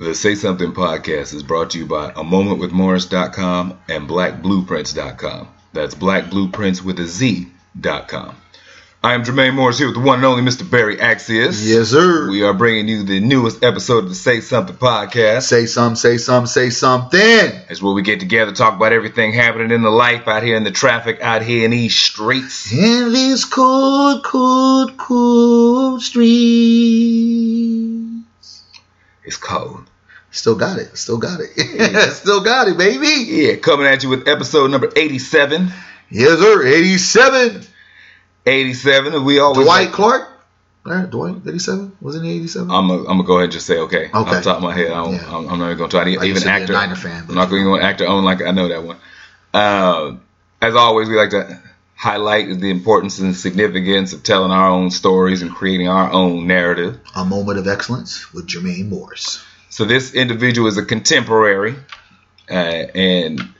The Say Something podcast is brought to you by a momentwithmorris.com and blackblueprints.com. That's blackblueprints with a Z.com. I am Jermaine Morris here with the one and only Mr. Barry Axius. Yes, sir. We are bringing you the newest episode of the Say Something podcast. Say some, say some, say something. It's where we get together, talk about everything happening in the life out here in the traffic, out here in these streets. In these cold, cold, cold streets. It's cold. Still got it. Still got it. Still got it, baby. Yeah, coming at you with episode number 87. Yes, sir. 87. 87. We always Dwight Clark. Right, Dwight, 87? Wasn't he 87? I'm gonna go ahead and just say okay. Okay. Off the top of my head, I don't, Yeah. I'm, I'm not even gonna try to Like even you're a actor. Niner fan, I'm not going to actor own like I know that one. Um, as always, we like to highlight the importance and significance of telling our own stories and creating our own narrative. A moment of excellence with Jermaine Morris. So this individual is a contemporary, uh, and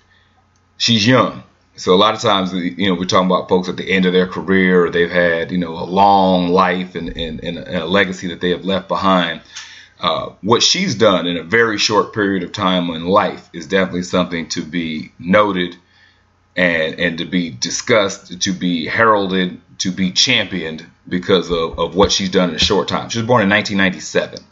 she's young. So a lot of times, you know, we're talking about folks at the end of their career, or they've had, you know, a long life and, and, and a legacy that they have left behind. Uh, what she's done in a very short period of time in life is definitely something to be noted and and to be discussed, to be heralded, to be championed because of, of what she's done in a short time. She was born in 1997.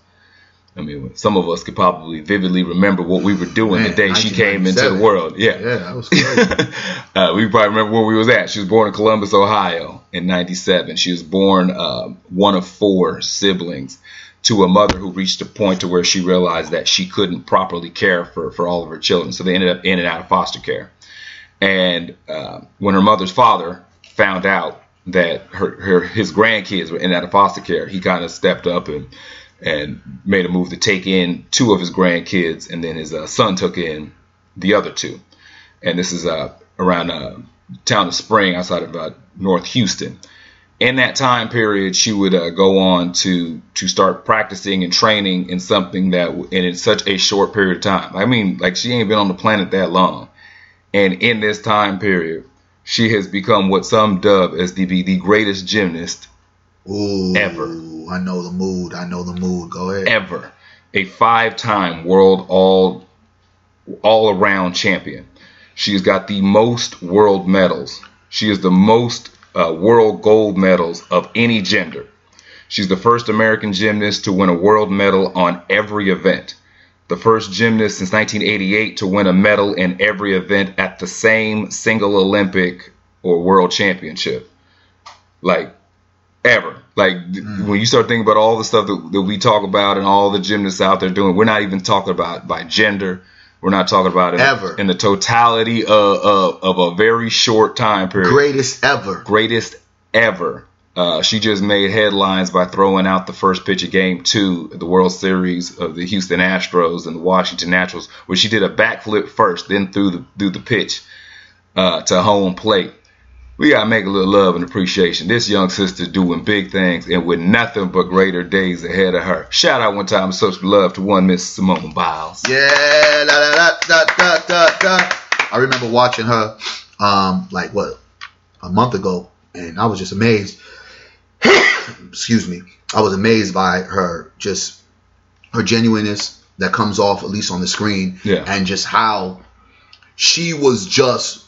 I mean, some of us could probably vividly remember what we were doing the day she came into the world. Yeah. Yeah, that was crazy. uh, we probably remember where we was at. She was born in Columbus, Ohio in 97. She was born uh, one of four siblings to a mother who reached a point to where she realized that she couldn't properly care for, for all of her children. So they ended up in and out of foster care. And uh, when her mother's father found out that her, her his grandkids were in out of foster care, he kind of stepped up and and made a move to take in two of his grandkids, and then his uh, son took in the other two. And this is uh, around uh, town of Spring, outside of uh, North Houston. In that time period, she would uh, go on to to start practicing and training in something that, and in such a short period of time. I mean, like she ain't been on the planet that long, and in this time period, she has become what some dub as the be the greatest gymnast Ooh, Ever. I know the mood. I know the mood. Go ahead. ever, a five-time world all all around champion. She's got the most world medals. She is the most uh, world gold medals of any gender. She's the first American gymnast to win a world medal on every event. The first gymnast since 1988 to win a medal in every event at the same single Olympic or world championship. Like ever. Like th- hmm. when you start thinking about all the stuff that, that we talk about and all the gymnasts out there doing, we're not even talking about by gender. We're not talking about it Ever. in the totality of, of, of a very short time period. Greatest ever. Greatest ever. Uh, she just made headlines by throwing out the first pitch of Game Two the World Series of the Houston Astros and the Washington Nationals, where she did a backflip first, then threw the threw the pitch uh, to home plate. We gotta make a little love and appreciation. This young sister doing big things and with nothing but greater days ahead of her. Shout out one time, social love to one Miss Simone Biles. Yeah, da, da, da, da, da. I remember watching her, um, like what, a month ago, and I was just amazed. Excuse me. I was amazed by her, just her genuineness that comes off at least on the screen, Yeah. and just how she was just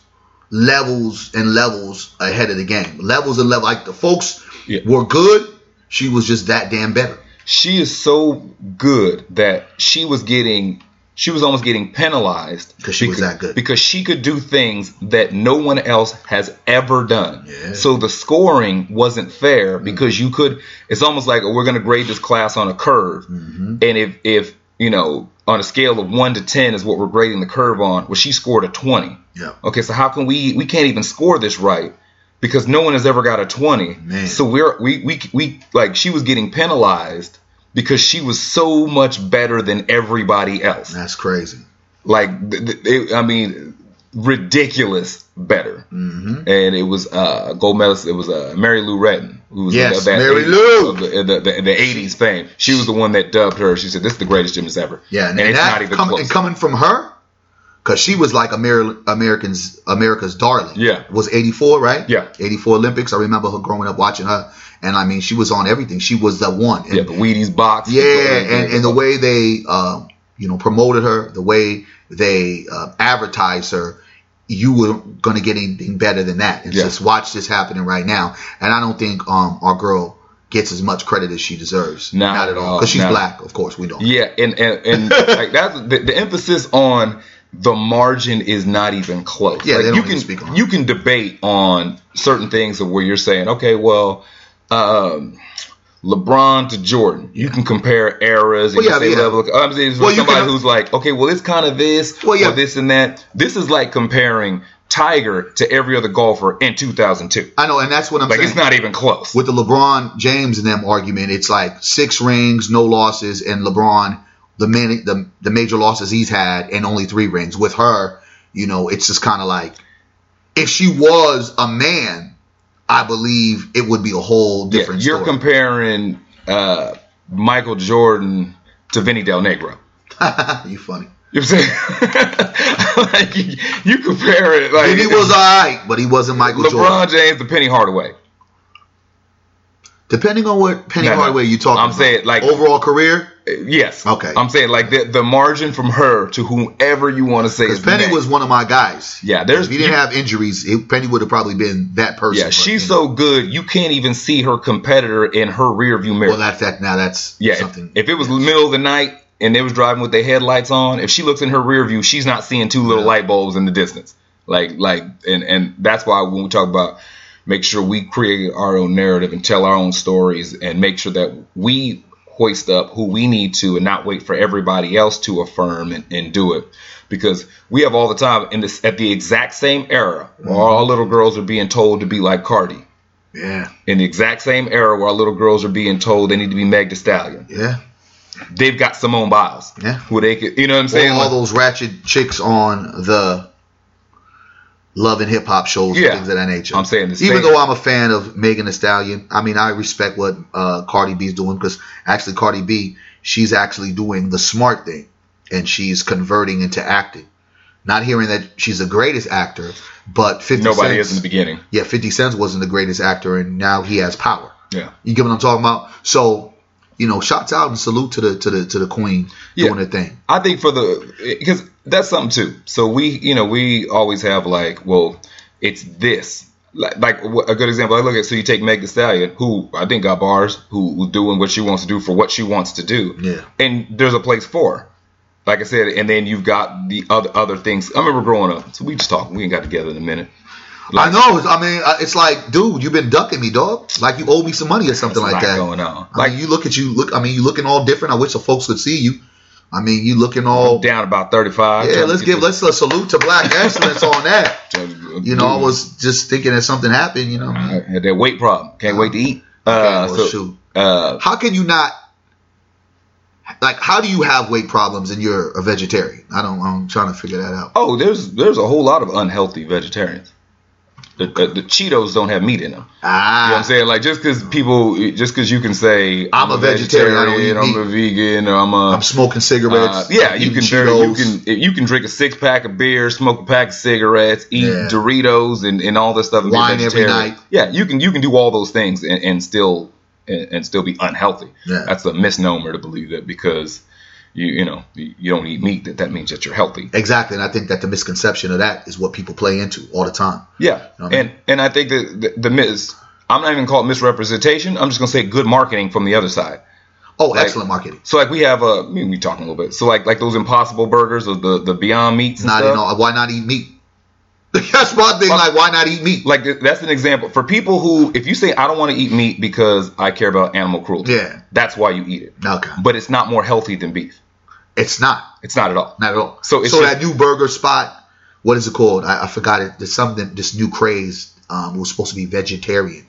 levels and levels ahead of the game. Levels and levels, like the folks Yeah. were good. She was just that damn better. She is so good that she was getting she was almost getting penalized 'Cause she was that good. because she could do things that no one else has ever done. Yeah. So the scoring wasn't fair because you could. It's almost like we're going to grade this class on a curve, Mm-hmm. and if if you know on a scale of one to ten is what we're grading the curve on, well she scored a twenty. Yeah. Okay, so how can we we can't even score this right because no one has ever got a 20. Man. So we're we we we like she was getting penalized because she was so much better than everybody else. That's crazy. Like th- th- it, I mean ridiculous better. Mm-hmm. And it was uh gold medalist it was uh Mary Lou Retton who was Yes, that Mary 80s Lou. of the, the, the, the 80s fame. She was the one that dubbed her. She said this is the greatest gymnast ever. Yeah, and, and, it's that not even com- close. and coming from her, because she was like Amer- Americans, America's darling. Yeah. was eighty four, right? Yeah. eighty four Olympics. I remember her growing up watching her, and I mean, she was on everything. She was the one. And, yeah, the Wheaties box. yeah, and, and the way they uh, you know promoted her, the way they uh, advertised her, you were going to get anything better than that. And Yeah. just watch this happening right now. And I don't think um, our girl gets as much credit as she deserves. Not Not at all. Because she's black, of course. We don't. Yeah, and and, and like that's the, the emphasis on the margin is not even close. Yeah, like they don't you can speak on you can debate on certain things of where you're saying, okay, well, um, LeBron to Jordan, you can compare eras and Well, yeah, yeah. level. Of, I'm saying Well, somebody can- who's like, okay, well, it's kind of this Well, yeah. or this and that. This is like comparing Tiger to every other golfer in 2002. I know, and that's what I'm Like saying. it's not even close. with the LeBron James and them argument, it's like six rings, no losses, and LeBron the main, the the major losses he's had and only three rings. With her, you know, it's just kind of like if she was a man, I believe it would be a whole Yeah, different you're story. comparing uh, Michael Jordan to Vinny Del Negro. you funny. You know what I'm saying? like you, you compare it like And he was alright, but he wasn't Michael LeBron Jordan. James to Penny Hardaway. Depending on what Penny No. Hardaway you talking I'm about. saying, like- overall career, Yes. Okay. I'm saying like the the margin from her to whomever you want to say because Penny was one of my guys. Yeah, there's- if he didn't you- have injuries, it, Penny would have probably been that person. yeah, she's you know. so good you can't even see her competitor in her rear view mirror. well. That's that. Now that's yeah, if, something. if it was the middle of the night and they was driving with their headlights on, if she looks in her rear view, she's not seeing two little Yeah. light bulbs in the distance. Like like and and that's why when we talk about make sure we create our own narrative and tell our own stories and make sure that we hoist up who we need to and not wait for everybody else to affirm and, and do it because we have all the time in this at the exact same era where all little girls are being told to be like Cardi yeah, in the exact same era where our little girls are being told they need to be Meg Thee Stallion yeah. they've got Simone Biles. Yeah. Who they could, you know what I'm saying? Or all Like, those ratchet chicks on the love and hip hop shows Yeah. and things of that nature. I'm saying the Even though I'm a fan of Megan Thee Stallion, I mean I respect what uh, Cardi B is doing because actually Cardi B, she's actually doing the smart thing, and she's converting into acting. Not hearing that she's the greatest actor, but 50 nobody Cent, is in the beginning. yeah, 50 Cent wasn't the greatest actor, and now he has power. Yeah. You get what I'm talking about? So, you know, shouts out and salute to the to the to the queen Yeah. doing her thing. I think for the because that's something too. So we, you know, we always have like, well, it's this. Like, like a good example, I look at so you take Meg Thee Stallion, who I think got bars, who who's doing what she wants to do for what she wants to do. Yeah. And there's a place for her. Like I said, and then you've got the other other things. I remember growing up, so we just talked. We ain't got together in a minute. Like, I know. I mean, it's like, dude, you've been ducking me, dog. Like you owe me some money or something like that. going on. I Like mean, you look at you look. I mean, you looking all different. I wish the folks could see you. I mean, you looking all. down about 35. Yeah, let's give this- let's a salute to black excellence on that. You know, I was just thinking that something happened. You know, I had that weight problem. Can't wait to eat. Uh, Okay, well, so, shoot. uh, How can you not? Like, how do you have weight problems and you're a vegetarian? I don't. I'm trying to figure that out. oh, there's there's a whole lot of unhealthy vegetarians. The, the, the Cheetos don't have meat in them. You know Ah, what I'm saying? Like just because people, just because you can say I'm a vegetarian, I don't eat I'm meat. a vegan, or I'm a I'm smoking uh, cigarettes. yeah, you can very, you can you can drink a six pack of beer, smoke a pack of cigarettes, eat Yeah. Doritos, and, and all this stuff. and be Wine every night. Yeah, you can you can do all those things and, and still and, and still be unhealthy. Yeah. That's a misnomer to believe that because you you know you you don't eat meat that that means that you're healthy. Exactly, and I think that the misconception of that is what people play into all the time. Yeah, know what I mean? and and I think that the, the mis I'm not even call it misrepresentation. I'm just gonna say good marketing from the other side. Oh, Like- excellent marketing. So like we have a uh, we talking a little bit. So like like those Impossible Burgers or the the Beyond Meats. And Not stuff. in all. Why not eat meat? That's my thing. Like, why not eat meat? like that's an example for people who if you say I don't want to eat meat because I care about animal cruelty. Yeah. that's why you eat it. Okay, But it's not more healthy than beef. It's not. It's not at all. Not at all. So it's so just- that new burger spot. What is it called? I, I forgot it. There's something. This new craze. Um, it was supposed to be vegetarian,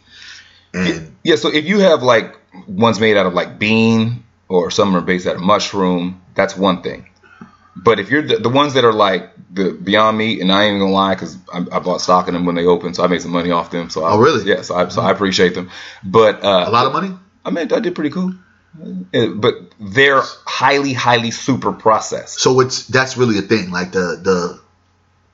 and Yeah, so if you have like ones made out of like bean or some are based out of mushroom, that's one thing. But if you're the, the ones that are like the Beyond Meat, and I ain't even gonna lie, because I, I bought stock in them when they opened, so I made some money off them. So I, Oh, really? Yeah, so I, so I appreciate them. But uh, a lot of money. I mean, I did pretty cool. Uh, But they're highly, highly super processed. So it's that's really a thing. Like the the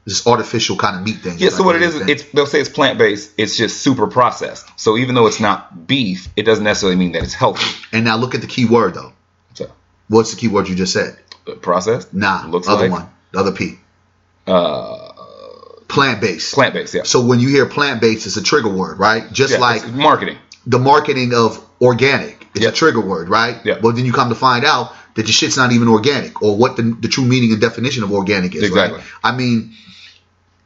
this artificial kind of meat thing. Yeah, is so like what it is, thing. it's they'll say it's plant based. It's just super processed. So even though it's not beef, it doesn't necessarily mean that it's healthy. and now look at the key word though. So What's the key word you just said? processed. Nah, Looks other like? one, the other P, Uh, plant based. plant based. Yeah. So when you hear plant based, it's a trigger word, right? Just Yeah, like marketing. the marketing of organic, Yeah. a trigger word, right? Yeah. But then you come to find out that your shit's not even organic, or what the, the true meaning and definition of organic is. right? Exactly. I mean,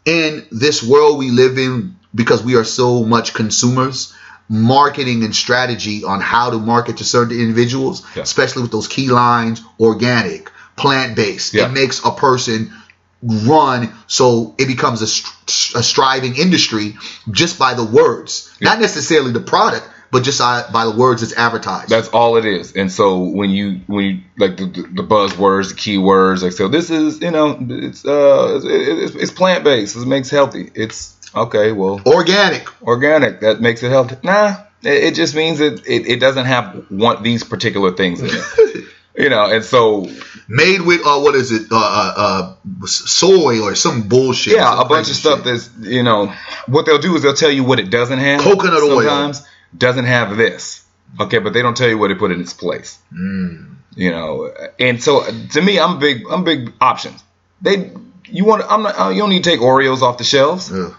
in this world we live in, because we are so much consumers, marketing and strategy on how to market to certain individuals, Yeah. especially with those key lines, organic, plant based, Yeah. it makes a person run so it becomes a, a striving industry just by the words, not necessarily the product, but just by the words it's advertised. That's all it is. And so when you when you like the, the, buzzwords, the keywords, like so this is you know it's uh it's, it's plant based. It makes healthy. It's okay. Well, organic. organic that makes it healthy. Nah, it, it just means that it, it doesn't have one these particular things in it. you know, and so Made with uh, what is it? Uh, uh, uh, soy or some bullshit. yeah, some a bunch of stuff shit. that's you know what they'll do is they'll tell you what it doesn't have. Coconut oil. Doesn't have this. Okay, but they don't tell you what they put in its place. Mm. You know, and so to me, I'm big. I'm big options. They you want I'm not you don't need to take Oreos off the shelves. Ugh.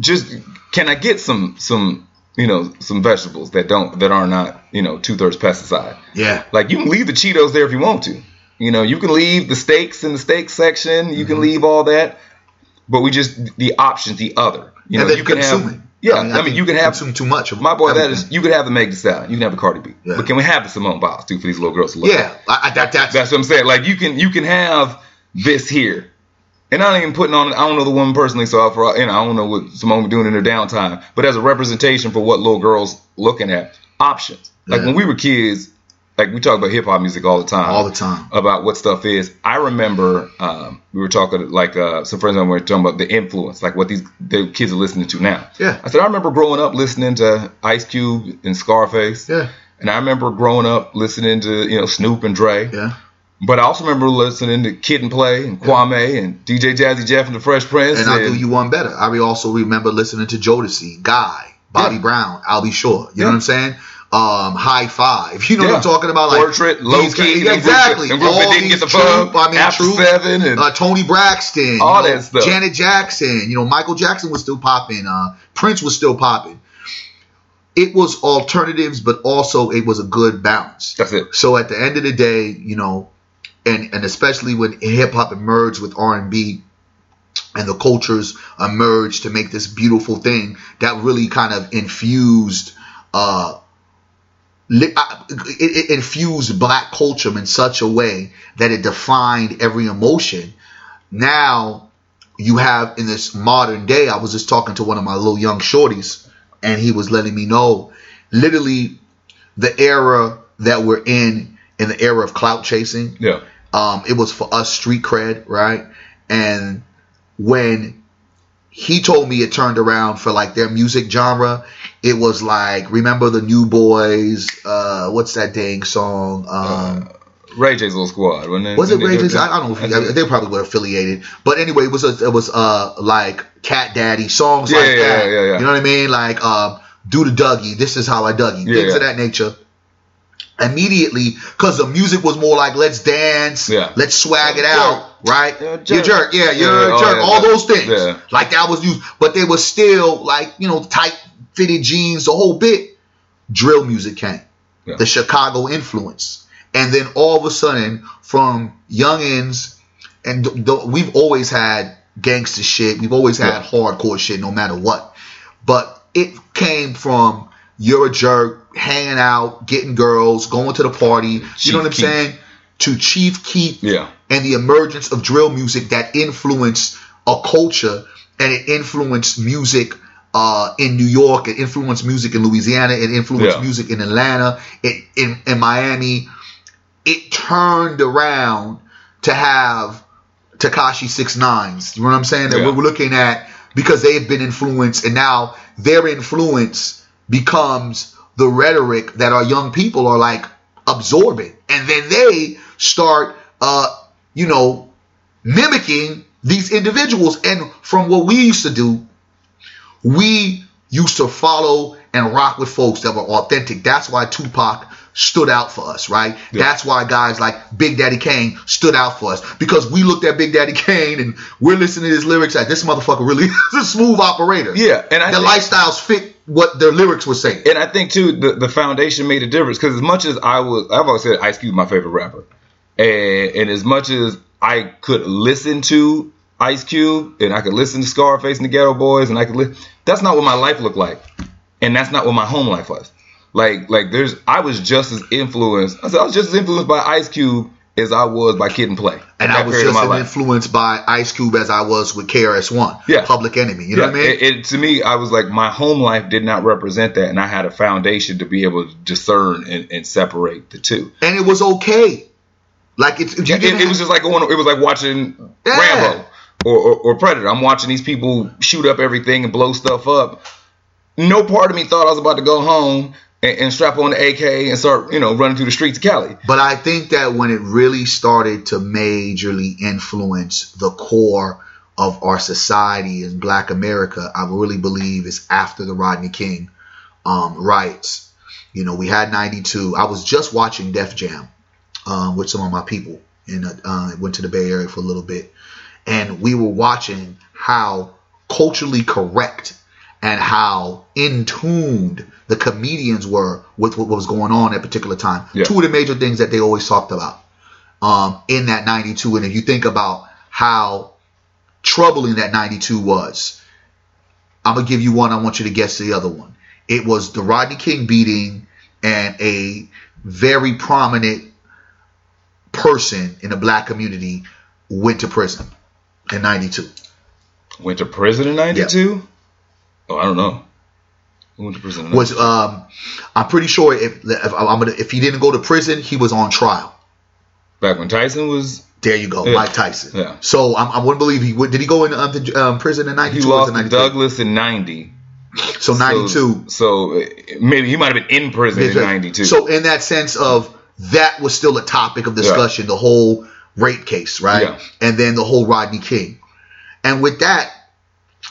Just can I get some some you know some vegetables that don't that are not you know two thirds pesticide. Yeah. Like you can leave the Cheetos there if you want to. You know, you can leave the steaks in the steak section. You Mm-hmm. can leave all that, but we just the options, the other. You know, and then you can have. Yeah, I mean, think you can have consume too much. Of my boy. That everything. is, you can have the Meg Thee Stallion. You can have the Cardi B. Yeah. But can we have the Simone Biles too for these little girls to look? Yeah, I, I, that, that's, That's what I'm saying. Like you can you can have this here, and I ain't even putting on. I don't know the woman personally, so I, for you know I don't know what Simone was doing in her downtime. But as a representation for what little girls looking at options. Like Yeah. when we were kids, like we talk about hip hop music all the time, all the time. about what stuff is. I remember um, we were talking like uh, some friends of mine were talking about the influence, like what these the kids are listening to now. Yeah. I said I remember growing up listening to Ice Cube and Scarface. Yeah, And I remember growing up listening to you know Snoop and Dre. yeah. But I also remember listening to Kid and Play and Kwame and DJ Jazzy Jeff and the Fresh Prince. And I'll do you one better. I also remember listening to Jodeci, Guy, Bobby Yeah. Brown, I'll be sure. You know what I'm saying? Um, high five. You know what I'm talking about? Like Portrait, Low Key, guys- them groups that- exactly. that All didn't get the bug, I mean, After Troop, Seven and uh, Toni Braxton, All you know, that stuff. Janet Jackson. You know, Michael Jackson was still popping. Uh, Prince was still popping. It was alternatives, but also it was a good balance. that's it. So at the end of the day, you know, and and especially when hip hop emerged with R and B, and the cultures emerged to make this beautiful thing that really kind of infused, uh, it, it infused black culture in such a way that it defined every emotion. Now you have in this modern day, I was just talking to one of my little young shorties, and he was letting me know, literally, the era that we're in, in the era of clout chasing, Yeah. um, it was for us street cred, right? And when he told me it turned around for like their music genre, it was like remember the New Boyz, uh, what's that dang song? Um, Ray J's little squad, wasn't it? was it they- Ravens? I, I don't know. If he, they probably were affiliated, but anyway, it was a, it was uh like Cat Daddy songs Yeah, like yeah, that. yeah, yeah, yeah. You know what I mean? Like um, do the Dougie. This is how I Dougie. Yeah, Things yeah. of that nature. Immediately, because the music was more like let's dance, Yeah. let's swag it out, right? You're a You're jerk. jerk, yeah, you're Yeah, a oh, jerk. yeah, all yeah. those things, Yeah. like that was used, but they were still like you know tight fitted jeans, the whole bit. Drill music came, Yeah. the Chicago influence, and then all of a sudden, from youngins, and th- th- we've always had gangster shit, we've always had Yeah. hardcore shit, no matter what. But it came from you're a jerk, hanging out, getting girls, going to the party. you know what I'm Chief saying? To Chief Keef Yeah. and the emergence of drill music that influenced a culture and it influenced music uh, in New York, it influenced music in Louisiana, it influenced Yeah. music in Atlanta, it in, in Miami. It turned around to have Tekashi Six Nines. You know what I'm saying? That Yeah. we're looking at because they have been influenced, and now their influence becomes the rhetoric that our young people are like absorbing, and then they start, uh, you know, mimicking these individuals. And from what we used to do, we used to follow and rock with folks that were authentic. That's why Tupac stood out for us, right? That's why guys like Big Daddy Kane stood out for us because we looked at Big Daddy Kane and we're listening to his lyrics like this motherfucker really is a smooth operator. Yeah, and I the think- lifestyles fit what their lyrics were saying. and I think too the, the foundation made a difference because as much as I was, I've always said Ice Cube my favorite rapper, and, and as much as I could listen to Ice Cube and I could listen to Scarface and the Geto Boys and I could li- that's not what my life looked like, and that's not what my home life was. Like like there's I was just as influenced. I said I was just as influenced by Ice Cube as I was by Kid and Play. and I was just as life. influenced by Ice Cube as I was with KRS-One, Yeah. Public Enemy. You know what I mean? It, it- to me, I was like, my home life did not represent that, and I had a foundation to be able to discern and, and separate the two. and it was okay. Like It, didn't it was just like going. It was like watching Yeah. Rambo or, or, or Predator. I'm watching these people shoot up everything and blow stuff up. No part of me thought I was about to go home and, and strap on the AK and start, you know, running through the streets of Cali. But I think that when it really started to majorly influence the core of our society in Black America, I really believe is after the Rodney King um, riots. You know, we had 92. I was just watching Def Jam um, with some of my people and uh, went to the Bay Area for a little bit. And we were watching how culturally correct and how in tuned the comedians were with what was going on at a particular time. Yeah. Two of the major things that they always talked about um, in that 92. And if you think about how troubling that 92 was, I'm going to give you one. I want you to guess the other one. It was the Rodney King beating and a very prominent person in the black community went to prison in 92. Went to prison in '92. Oh, I don't know. Went to prison? Was um, I'm pretty sure if if I'm gonna if he didn't go to prison, he was on trial. back when Tyson was There you go, Yeah. Mike Tyson. Yeah. So I'm, I wouldn't believe he would. Did he go in um, um, prison in '92? he lost 93? Douglas in '90. So '92. So, so maybe he might have been in prison in '92. So in that sense of that was still a topic of discussion, the whole rape case, right? Yeah. And then the whole Rodney King. And with that,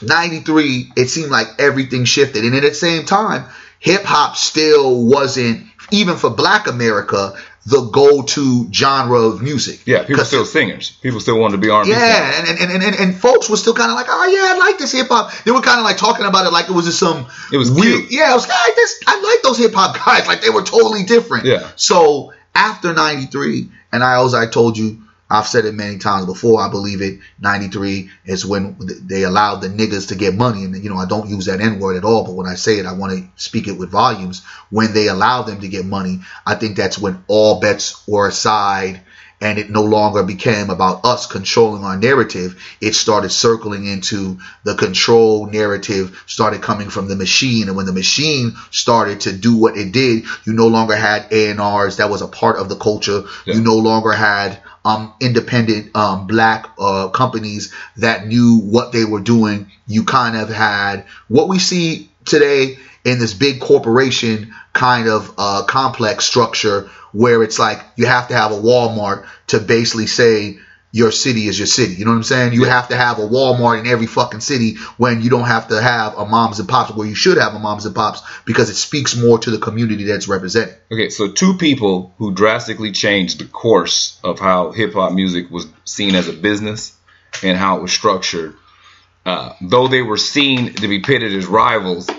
93, it seemed like everything shifted. And at the same time, hip hop still wasn't, even for black America, the go-to genre of music. yeah, people still singers. People still wanted to be R&B. yeah, and and, and, and and folks were still kind of like, oh yeah, I like this hip hop. They were kind of like talking about it like it was just some. It was weird. cute. Yeah, I was like, this. I like those hip hop guys. Like they were totally different. Yeah. So after '93, and I also I told you, I've said it many times before. I believe it. '93 is when they allowed the niggas to get money, and you know I don't use that N word at all. But when I say it, I want to speak it with volumes. When they allowed them to get money, I think that's when all bets were aside and it no longer became about us controlling our narrative. It started circling into the control narrative started coming from the machine. And when the machine started to do what it did, you no longer had A&Rs that was a part of the culture. Yeah. You no longer had um, independent um, black uh, companies that knew what they were doing. You kind of had what we see today in this big corporation kind of uh, complex structure where it's like you have to have a Walmart to basically say your city is your city. You know what I'm saying? You have to have a Walmart in every fucking city when you don't have to have a moms and pops where you should have a moms and pops because it speaks more to the community that's represented. Okay, so two people who drastically changed the course of how hip hop music was seen as a business and how it was structured, uh, though they were seen to be pitted as rivals,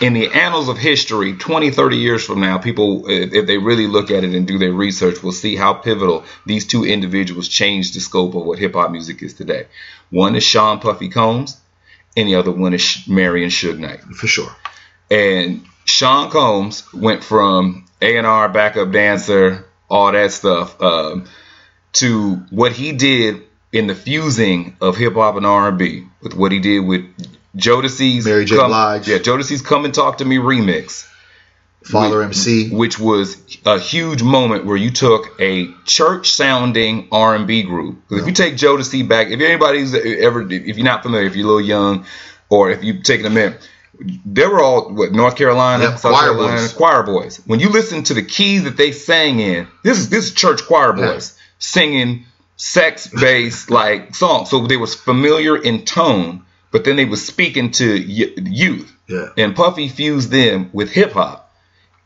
in the annals of history, 20, 30 years from now, people, if they really look at it and do their research, will see how pivotal these two individuals changed the scope of what hip hop music is today. One is Sean Puffy Combs, and the other one is Marion Suge Knight For sure. and Sean Combs went from A and R backup dancer, all that stuff, um, to what he did in the fusing of hip hop and R and B with what he did with Jodeci's Mary J. come, Blige. yeah, Jodeci's "Come and Talk to Me" remix, Father Which- MC. which was a huge moment where you took a church sounding R and B group. 'Cause if you take Jodeci back, if anybody's ever, if you're not familiar, if you're a little young, or if you've taken a minute, they were all what North Carolina, Yep, South choir Carolina, boys. choir boys. When you listen to the keys that they sang in, this is this is church choir boys singing sex based like songs. So they was familiar in tone, but then they was speaking to y- youth. Yeah. And Puffy fused them with hip hop,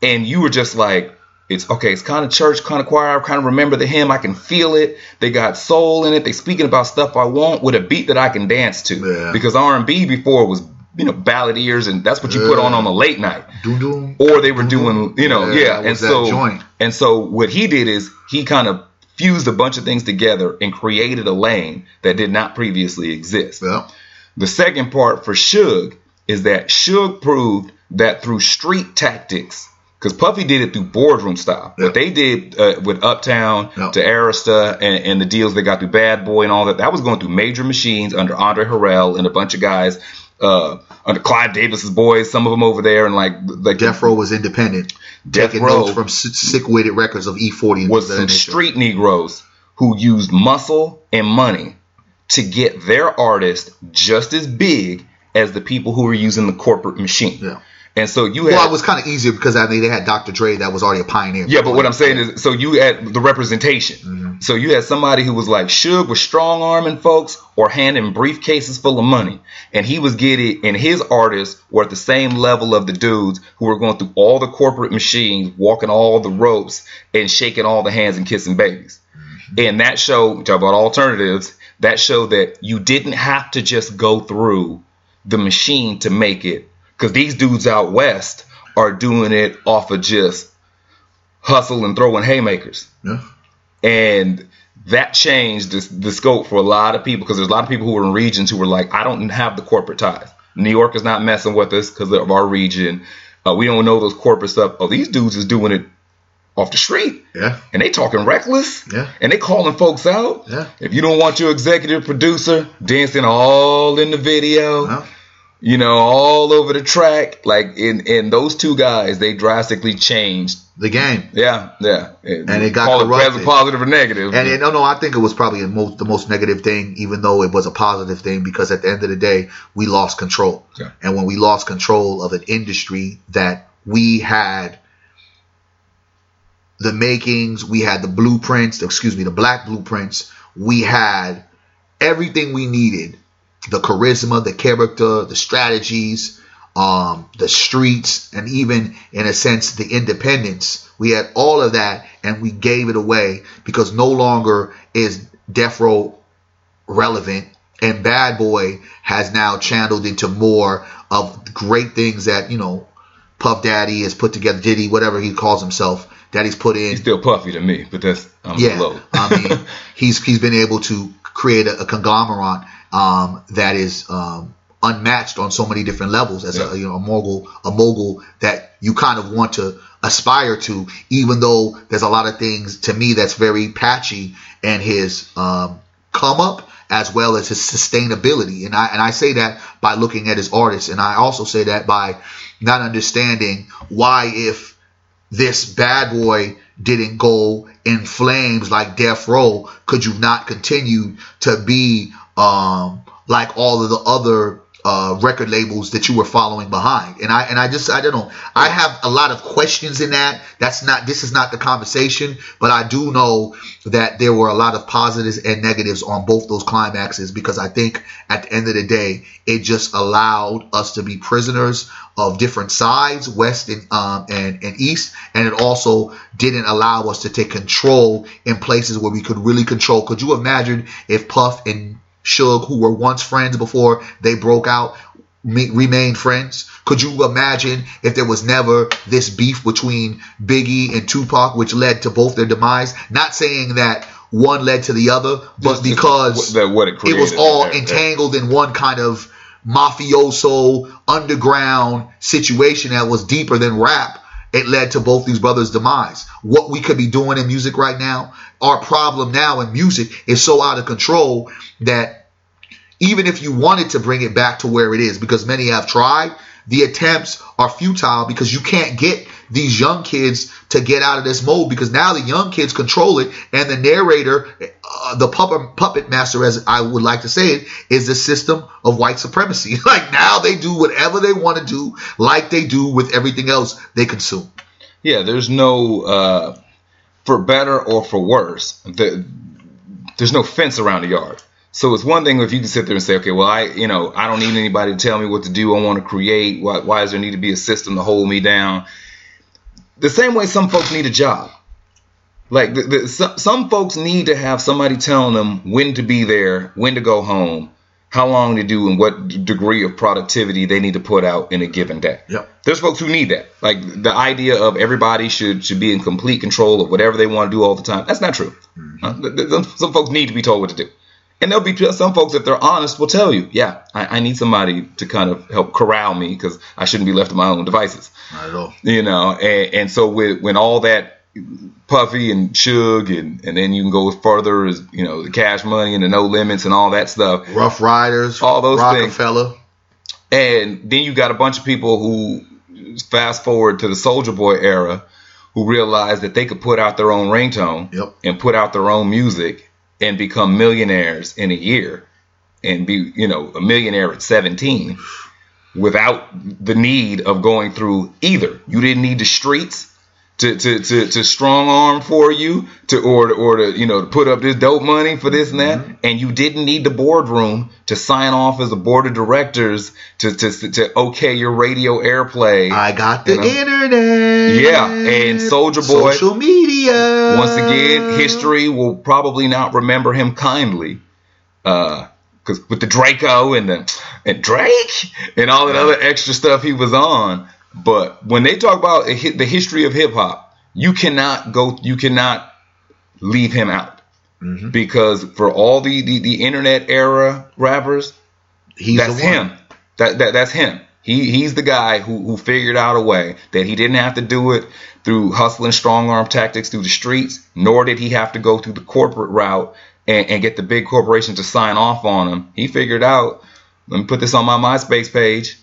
and you were just like, it's okay. It's kind of church, kind of choir. I kind of remember the hymn. I can feel it. They got soul in it. They speaking about stuff I want with a beat that I can dance to. Yeah. Because R and B before was you know ballad ears, and that's what you put on on the late night. Doo-doo. Or they were doing you know Yeah, yeah. And so joint. and so what he did is he kind of fused a bunch of things together and created a lane that did not previously exist. Yeah. The second part for Suge is that Suge proved that through street tactics, because Puffy did it through boardroom style. Yeah. What they did uh, with Uptown Yeah. to Arista and, and the deals they got through Bad Boy and all that, that was going through major machines under Andre Harrell and a bunch of guys, uh, under Clive Davis's boys, some of them over there, and like like Death Row was independent. Death taking Row notes from Sick Wid It records of E-40 and was some street Negroes who used muscle and money to get their artist just as big as the people who were using the corporate machine. Yeah. And so you had Well, it was kind of easier because I mean they had Dr. Dre that was already a pioneer. yeah, but what I'm saying is, so you had the representation. Mm-hmm. So you had somebody who was like Suge was strong arming folks or handing briefcases full of money, and he was getting, and his artists were at the same level of the dudes who were going through all the corporate machines, walking all the ropes, and shaking all the hands and kissing babies. Mm-hmm. And that show, talk about alternatives, that showed that you didn't have to just go through the machine to make it, because these dudes out west are doing it off of just hustle and throwing haymakers. Yeah. And that changed the, the scope for a lot of people because there's a lot of people who were in regions who were like, I don't have the corporate ties. New York is not messing with us because of our region. Uh, we don't know those corporate stuff. Oh, these dudes is doing it off the street Yeah. and they talking reckless Yeah. and they calling folks out. Yeah. If you don't want your executive producer dancing all in the video, Yeah. you know, all over the track, like in in those two guys, they drastically changed. The game. Yeah, yeah. And it got call corrupted. it positive or negative. And, and no, no, I think it was probably the most, the most negative thing, even though it was a positive thing, because at the end of the day, we lost control. Yeah. And when we lost control of an industry that we had the makings, we had the blueprints, excuse me, the black blueprints, we had everything we needed. The charisma, the character, the strategies, um, the streets, and even in a sense the independence. We had all of that, and we gave it away because no longer is Death Row relevant, and Bad Boy has now channeled into more of great things that you know Puff Daddy has put together, Diddy, whatever he calls himself, that he's put in He's still puffy to me, but that's I'm yeah, low. I mean, he's he's been able to create a, a conglomerate um, that is um, unmatched on so many different levels as Yeah. a you know a mogul a mogul that you kind of want to aspire to, even though there's a lot of things to me that's very patchy and his um, come up as well as his sustainability. And I and I say that by looking at his artists, and I also say that by not understanding why if this bad boy didn't go in flames like Death Row, could you not continue to be um, like all of the other uh, record labels that you were following behind? And I and I just I don't know. I have a lot of questions in that. That's not this is not the conversation, but I do know that there were a lot of positives and negatives on both those climaxes because I think at the end of the day, it just allowed us to be prisoners of different sides, west and um, and and east, and it also didn't allow us to take control in places where we could really control. Could you imagine if Puff and Suge, who were once friends before they broke out, remained friends? Could you imagine if there was never this beef between Biggie and Tupac, which led to both their demise? Not saying that one led to the other, but because it was all entangled in one kind of mafioso underground situation that was deeper than rap it led to both these brothers demise. What we could be doing in music right now our problem now in music is so out of control that even if you wanted to bring it back to where it is because many have tried the attempts are futile because you can't get these young kids to get out of this mold because now the young kids control it and the narrator uh, the puppet puppet master as I would like to say it is the system of white supremacy like now they do whatever they want to do like they do with everything else they consume Yeah, there's no uh, for better or for worse. The, there's no fence around the yard. So it's one thing if you can sit there and say, okay, well, I, you know, I don't need anybody to tell me what to do. I want to create. Why, why does there need to be a system to hold me down? The same way some folks need a job. Like the, the, some, some folks need to have somebody telling them when to be there, when to go home, how long to do, and what degree of productivity they need to put out in a given day. Yep. There's folks who need that. Like the idea of everybody should should be in complete control of whatever they want to do all the time. That's not true. Uh, some, some folks need to be told what to do. And there'll be some folks, if they're honest, will tell you, yeah, I, I need somebody to kind of help corral me because I shouldn't be left to my own devices Not at all. you know and, and so with when all that puffy and Suge and, and then you can go further as you know the cash money and the no limits and all that stuff Ruff Ryders, All those things. Rockefeller. and then you got a bunch of people who fast forward to the Soulja Boy era who realized that they could put out their own ringtone Yep. and put out their own music and become millionaires in a year and be you know a millionaire at 17 without the need of going through either. You didn't need the streets to, to, to, to strong arm for you to or or to you know to put up this dope money for this and that and you didn't need the boardroom to sign off as a board of directors to to, to okay your radio airplay I got the You know? internet. Yeah, and Soulja Boy- Social media. once again, history will probably not remember him kindly, Uh, because with the Draco and the and Drake and all that other extra stuff he was on. But when they talk about the history of hip hop, you cannot go, you cannot leave him out. Mm-hmm. Because for all the, the, the internet era rappers, He's that's the one. him. That, that that's him. He he's the guy who who figured out a way that he didn't have to do it through hustling strong arm tactics through the streets, nor did he have to go through the corporate route and, and get the big corporation to sign off on him. He figured out, let me put this on my MySpace page.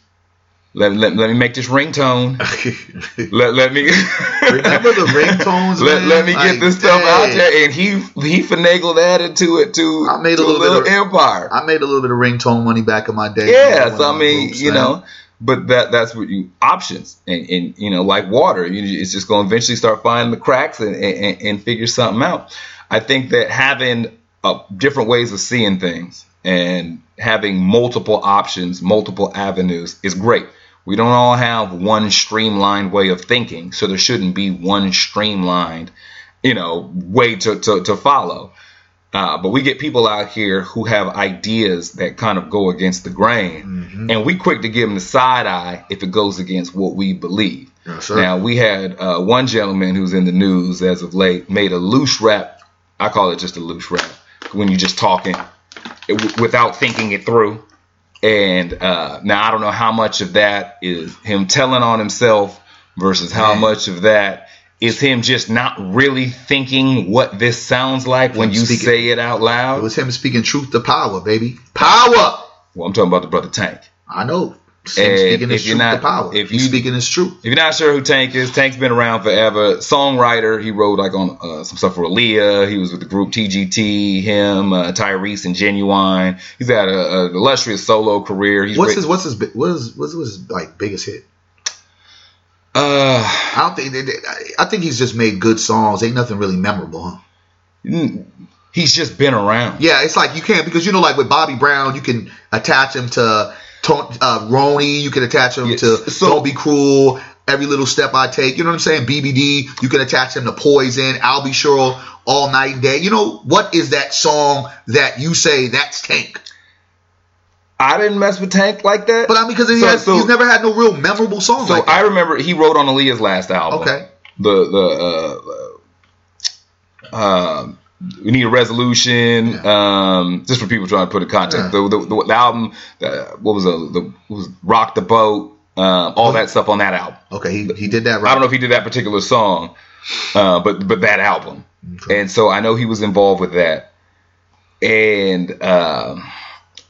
Let, let, let me make this ringtone. Let, let me Remember the ringtones, Let, man? let me get Like, this stuff out there, and he he finagled that into it to, I made a to little bit of- empire. I made a little bit of ringtone money back in my day. Yeah, so I mean, groups, you man. know, but that that's what you options, and, and you know, like water, you, it's just going to eventually start finding the cracks and, and and figure something out. I think that having uh, different ways of seeing things and having multiple options, multiple avenues is great. We don't all have one streamlined way of thinking, so there shouldn't be one streamlined, you know, way to to, to follow. Uh, but we get people out here who have ideas that kind of go against the grain, and we quick to give them the side eye if it goes against what we believe. Yes. Now we had uh, one gentleman who's in the news as of late made a loose rap. I call it just a loose rap when you're just talking it, w- without thinking it through. And uh, now I don't know how much of that is him telling on himself versus how Man. much of that is him just not really thinking what this sounds like when you Speaking- say it out loud. It was him speaking truth to power, baby. Power. Well, I'm talking about the brother Tank. I know. And speaking his if you're truth not- to power. if He's you- speaking his truth. If you're not sure who Tank is, Tank's been around forever. Songwriter, he wrote like on uh, some stuff for Aaliyah. He was with the group TGT, him, uh, Tyrese, and Ginuwine. He's had a, a illustrious solo career. He's What's writ- his what's his bi- what is what's his like biggest hit? uh, I don't think they, they- I think he's just made good songs. Ain't nothing really memorable, huh? mm, he's just been around. Yeah, it's like you can't because you know, like with Bobby Brown, you can attach him to Ton- uh, Roni. You can attach him to so- Don't Be Cruel. Every little step I take. You know what I'm saying? BBD. You can attach him to Poison. I'll be sure all night and day. You know what is that song that you say that's Tank? I didn't mess with Tank like that. But I mean, because he So- has, so- he's never had no real memorable song so like I remember he wrote on Aaliyah's last album. Okay. The the uh, uh, we need a resolution. Um, just for people trying to put in context. Yeah. The, the, the, the album, uh, what was the, the was rock the boat, um, all that stuff on that album. Okay, he, he did that right. I don't know if he did that particular song, uh, but but that album, and so I know he was involved with that, and um,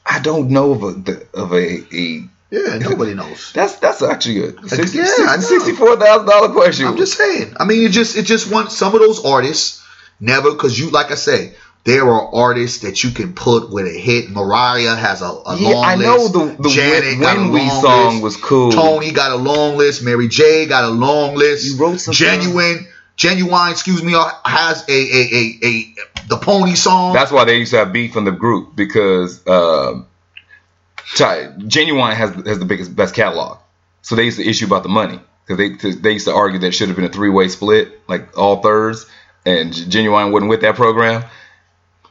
I don't know of a of a, a Yeah, nobody knows. that's that's actually a sixty, Yeah, sixty-four thousand dollar question. I'm just saying. I mean, it just it just wants some of those artists never because you like I say there are artists that you can put with a hit. Mariah has a, a Yeah, long I list. know the the Janet When, got a when We song list. was cool. Toni got a long list. Mary J got a long list. You wrote some Ginuwine. Ginuwine, excuse me, uh, has a a, a a the pony song. That's why they used to have beef in the group because Ty, Ginuwine has has the biggest best catalog, so they used to issue about the money. because they they used to argue that should have been a three way split, like all thirds, and Ginuwine wasn't with that program.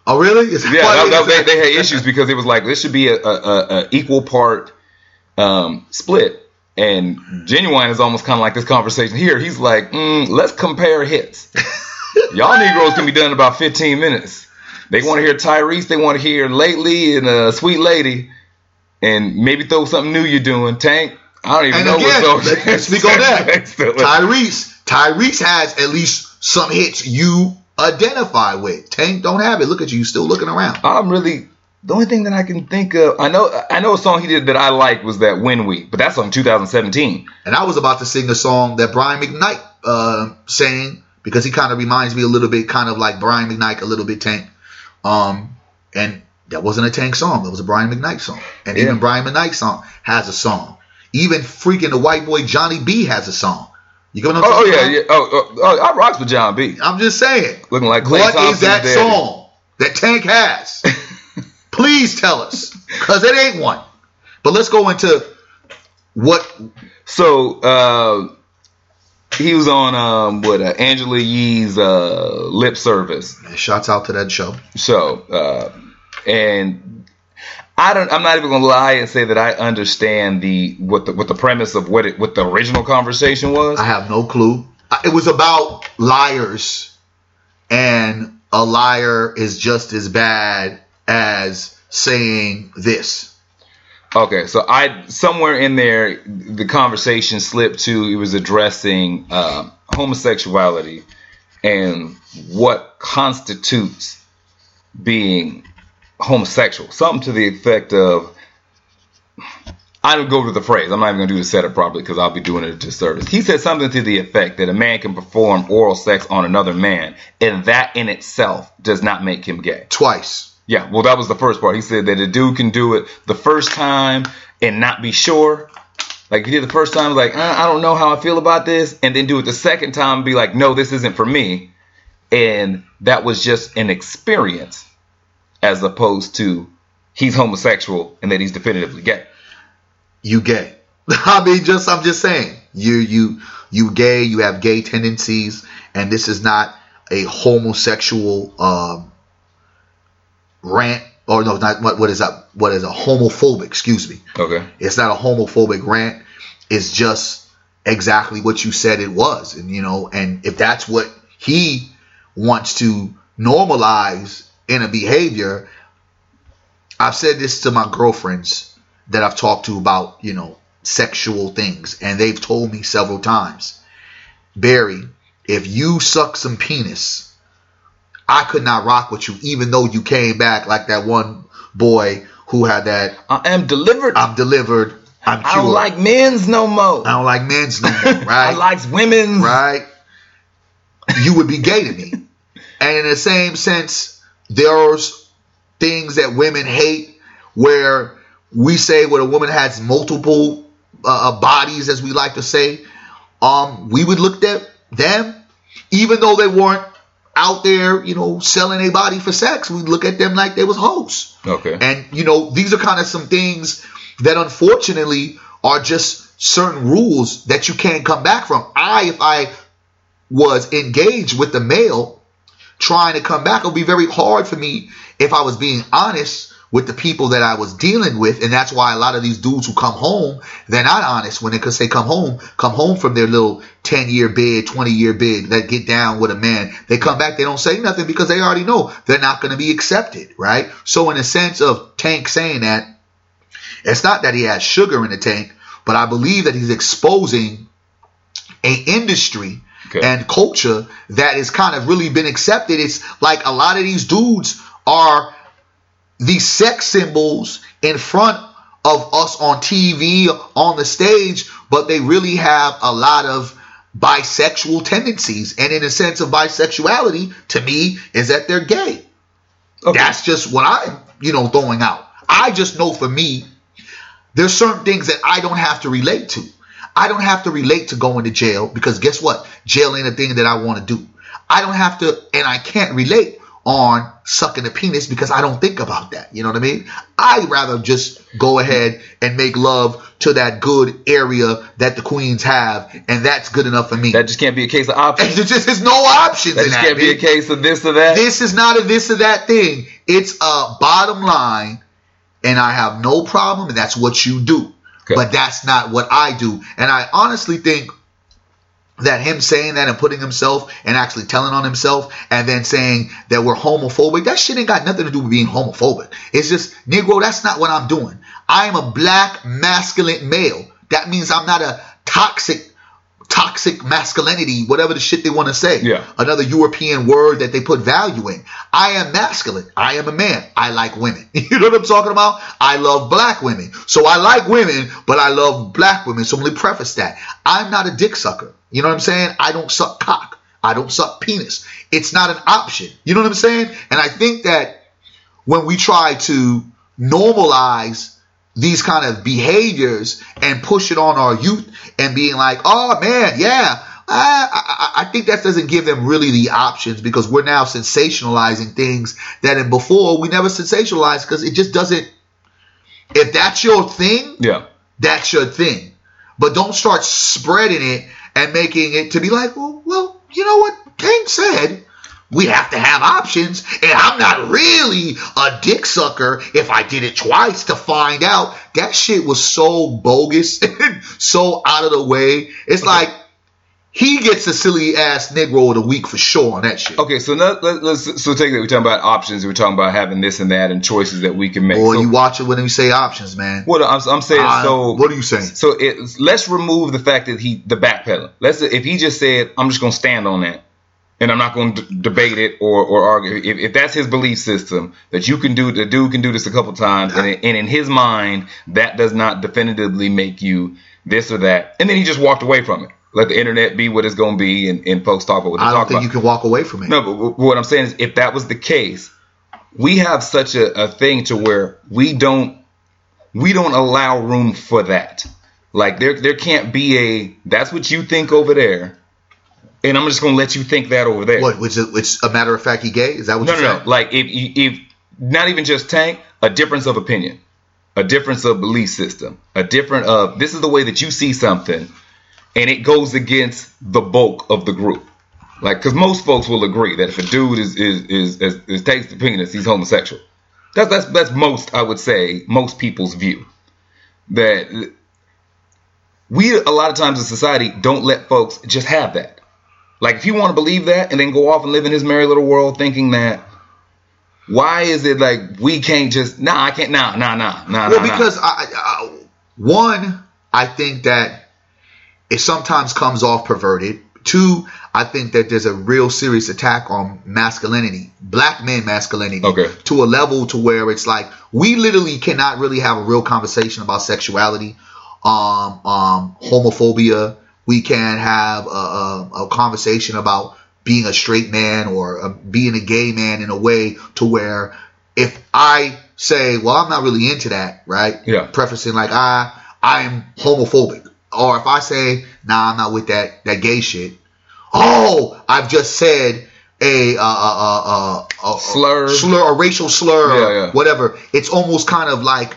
Oh, really? Yeah, that, that- they, they had issues because it was like this should be a, a, a, equal part um, split. And Ginuwine is almost kind of like this conversation here. He's like, mm, let's compare hits. Y'all Negroes can be done in about 15 minutes. They want to hear Tyrese, they want to hear Lately and uh, Sweet Lady, and maybe throw something new you're doing. Tank, I don't even And know again, what's let's, let's speak on that. Tyrese, Tyrese has at least some hits you identify with. Tank don't have it. Look at you, you still looking around. I'm really the only thing that I can think of. I know I know a song he did that I like was that When We, but that's on 2017. And I was about to sing a song that Brian McKnight uh, sang because he kind of reminds me a little bit, kind of like Brian McKnight, a little bit Tank. Um, and that wasn't a Tank song. That was a Brian McKnight song. And Yeah. even Brian McKnight song has a song. Even freaking the white boy Johnny B has a song. You get what I'm Oh, oh yeah, yeah. Oh, oh, oh, I rocks with Jon B. I'm just saying. Looking like Klay What is Thompson's that daddy. song that Tank has? Please tell us, because it ain't one. But let's go into what. So uh, he was on um, what uh, Angela Yee's uh, lip service Shouts out to that show. So uh, and I don't. I'm not even gonna lie and say that I understand the what the what the premise of what it what the original conversation was. I have no clue. It was about liars, and a liar is just as bad as saying this. Okay, so I somewhere in there the conversation slipped to it was addressing um, homosexuality and what constitutes being homosexual. Something to the effect of I don't go to the phrase. I'm not even gonna do the setup properly because I'll be doing it a disservice. He said something to the effect that a man can perform oral sex on another man, and that in itself does not make him gay. Twice. Yeah, well, that was the first part. He said that a dude can do it the first time and not be sure. Like he did the first time, like uh, I don't know how I feel about this, and then do it the second time, and be like, no, this isn't for me, and that was just an experience, as opposed to he's homosexual and that he's definitively gay. you gay. I mean, just I'm just saying, you you you gay. You have gay tendencies, and this is not a homosexual um, rant, or no, not what what is that? What is a homophobic? Excuse me. Okay. It's not a homophobic rant. It's just exactly what you said it was, and you know, and if that's what he wants to normalize in a behavior, I've said this to my girlfriends that I've talked to about, you know, sexual things, and they've told me several times, Barry, if you suck some penis, I could not rock with you, even though you came back like that one boy who had that I am delivered. I'm delivered, I'm cured. I don't like men's no more. I don't like men's no more, I right? likes women's. right? You would be gay to me. And in the same sense, there's things that women hate where we say when a woman has multiple uh, uh, bodies, as we like to say, um, we would look at them, even though they weren't out there, you know, selling a body for sex, we'd look at them like they was hoes. Okay. And you know, these are kind of some things that unfortunately are just certain rules that you can't come back from. I, if I was engaged with the male trying to come back, it would be very hard for me if I was being honest with the people that I was dealing with. And that's why a lot of these dudes who come home, they're not honest when they could say come home, come home from their little 10 year bid, 20 year bid that get down with a man. They come back, they don't say nothing because they already know they're not going to be accepted, right? So in a sense of Tank saying that, it's not that he has sugar in the tank, but I believe that he's exposing a industry Okay. and culture that has kind of really been accepted. It's like a lot of these dudes are these sex symbols in front of us on TV, on the stage, but they really have a lot of bisexual tendencies. And in a sense of bisexuality, to me, is that they're gay. Okay. That's just what I'm, you know, throwing out. I just know for me, there's certain things that I don't have to relate to. I don't have to relate to going to jail because guess what? Jail ain't a thing that I want to do. I don't have to, and I can't relate on sucking a penis because I don't think about that. You know what I mean? I'd rather just go ahead and make love to that good area that the queens have, and that's good enough for me. That just can't be a case of options. There just is no options That in just that. can't be a case of this or that. This is not a this or that thing. It's a bottom line, and I have no problem, and that's what you do. Okay. But that's not what I do. And I honestly think that him saying that and putting himself and actually telling on himself and then saying that we're homophobic, that shit ain't got nothing to do with being homophobic. It's just, Negro, that's not what I'm doing. I am a black masculine male. That means I'm not a toxic, toxic masculinity, whatever the shit they want to say. Yeah. Another European word that they put value in. I am masculine. I am a man. I like women. You know what I'm talking about? I love black women. So I like women, but I love black women. So let me preface that. I'm not a dick sucker. You know what I'm saying? I don't suck cock. I don't suck penis. It's not an option. You know what I'm saying? And I think that when we try to normalize these kind of behaviors and push it on our youth and being like, oh man, yeah. I, I, I think that doesn't give them really the options because we're now sensationalizing things that in before we never sensationalized because it just doesn't. If that's your thing, yeah. that's your thing. But don't start spreading it and making it to be like, well, well, you know what? King said we have to have options, and I'm not really a dick sucker if I did it twice to find out. That shit was so bogus and so out of the way. It's like he gets a silly ass Negro of the week for sure on that shit. Okay, so let, let, let's so take that. We're talking about options. We're talking about having this and that and choices that we can make. Boy, so, you watch it when you say options, man. what I'm, I'm saying, Uh, so what are you saying? So it, let's remove the fact that he the backpedaling. Let's if he just said, "I'm just going to stand on that," and I'm not going to d- debate it or, or argue. If, if that's his belief system, that you can do, the dude can do this a couple times, and, in- and in his mind, that does not definitively make you this or that, and then he just walked away from it. Let the internet be what it's going to be, and, and folks talk about what they I don't think about. you can walk away from it. No, but what I'm saying is, if that was the case, we have such a, a thing to where we don't we don't allow room for that. Like there there can't be a that's what you think over there, and I'm just gonna let you think that over there. What? Which which? A matter of fact, he gay? Is that what No, you no, said? no. Like if if not even just tank, a difference of opinion, a difference of belief system, a different of this is the way that you see something, and it goes against the bulk of the group. Like, because most folks will agree that if a dude is is is, is, is takes the penis, he's homosexual. That's that's that's most I would say most people's view. That we a lot of times in society don't let folks just have that. Like if you want to believe that and then go off and live in his merry little world thinking that why is it like we can't just nah I can't nah nah nah nah Well, nah, nah. because I, I, one, I think that it sometimes comes off perverted. Two, I think that there's a real serious attack on masculinity, black men masculinity, Okay. to a level to where it's like we literally cannot really have a real conversation about sexuality, um, um, homophobia. We can't have a, a, a conversation about being a straight man or uh being a gay man in a way to where if I say, well, I'm not really into that, right? Yeah. Prefacing like I I'm homophobic, or if I say, nah, I'm not with that that gay shit. Oh, I've just said a uh, uh, uh, uh, Slur. slur, a racial slur, Yeah, yeah. whatever. It's almost kind of like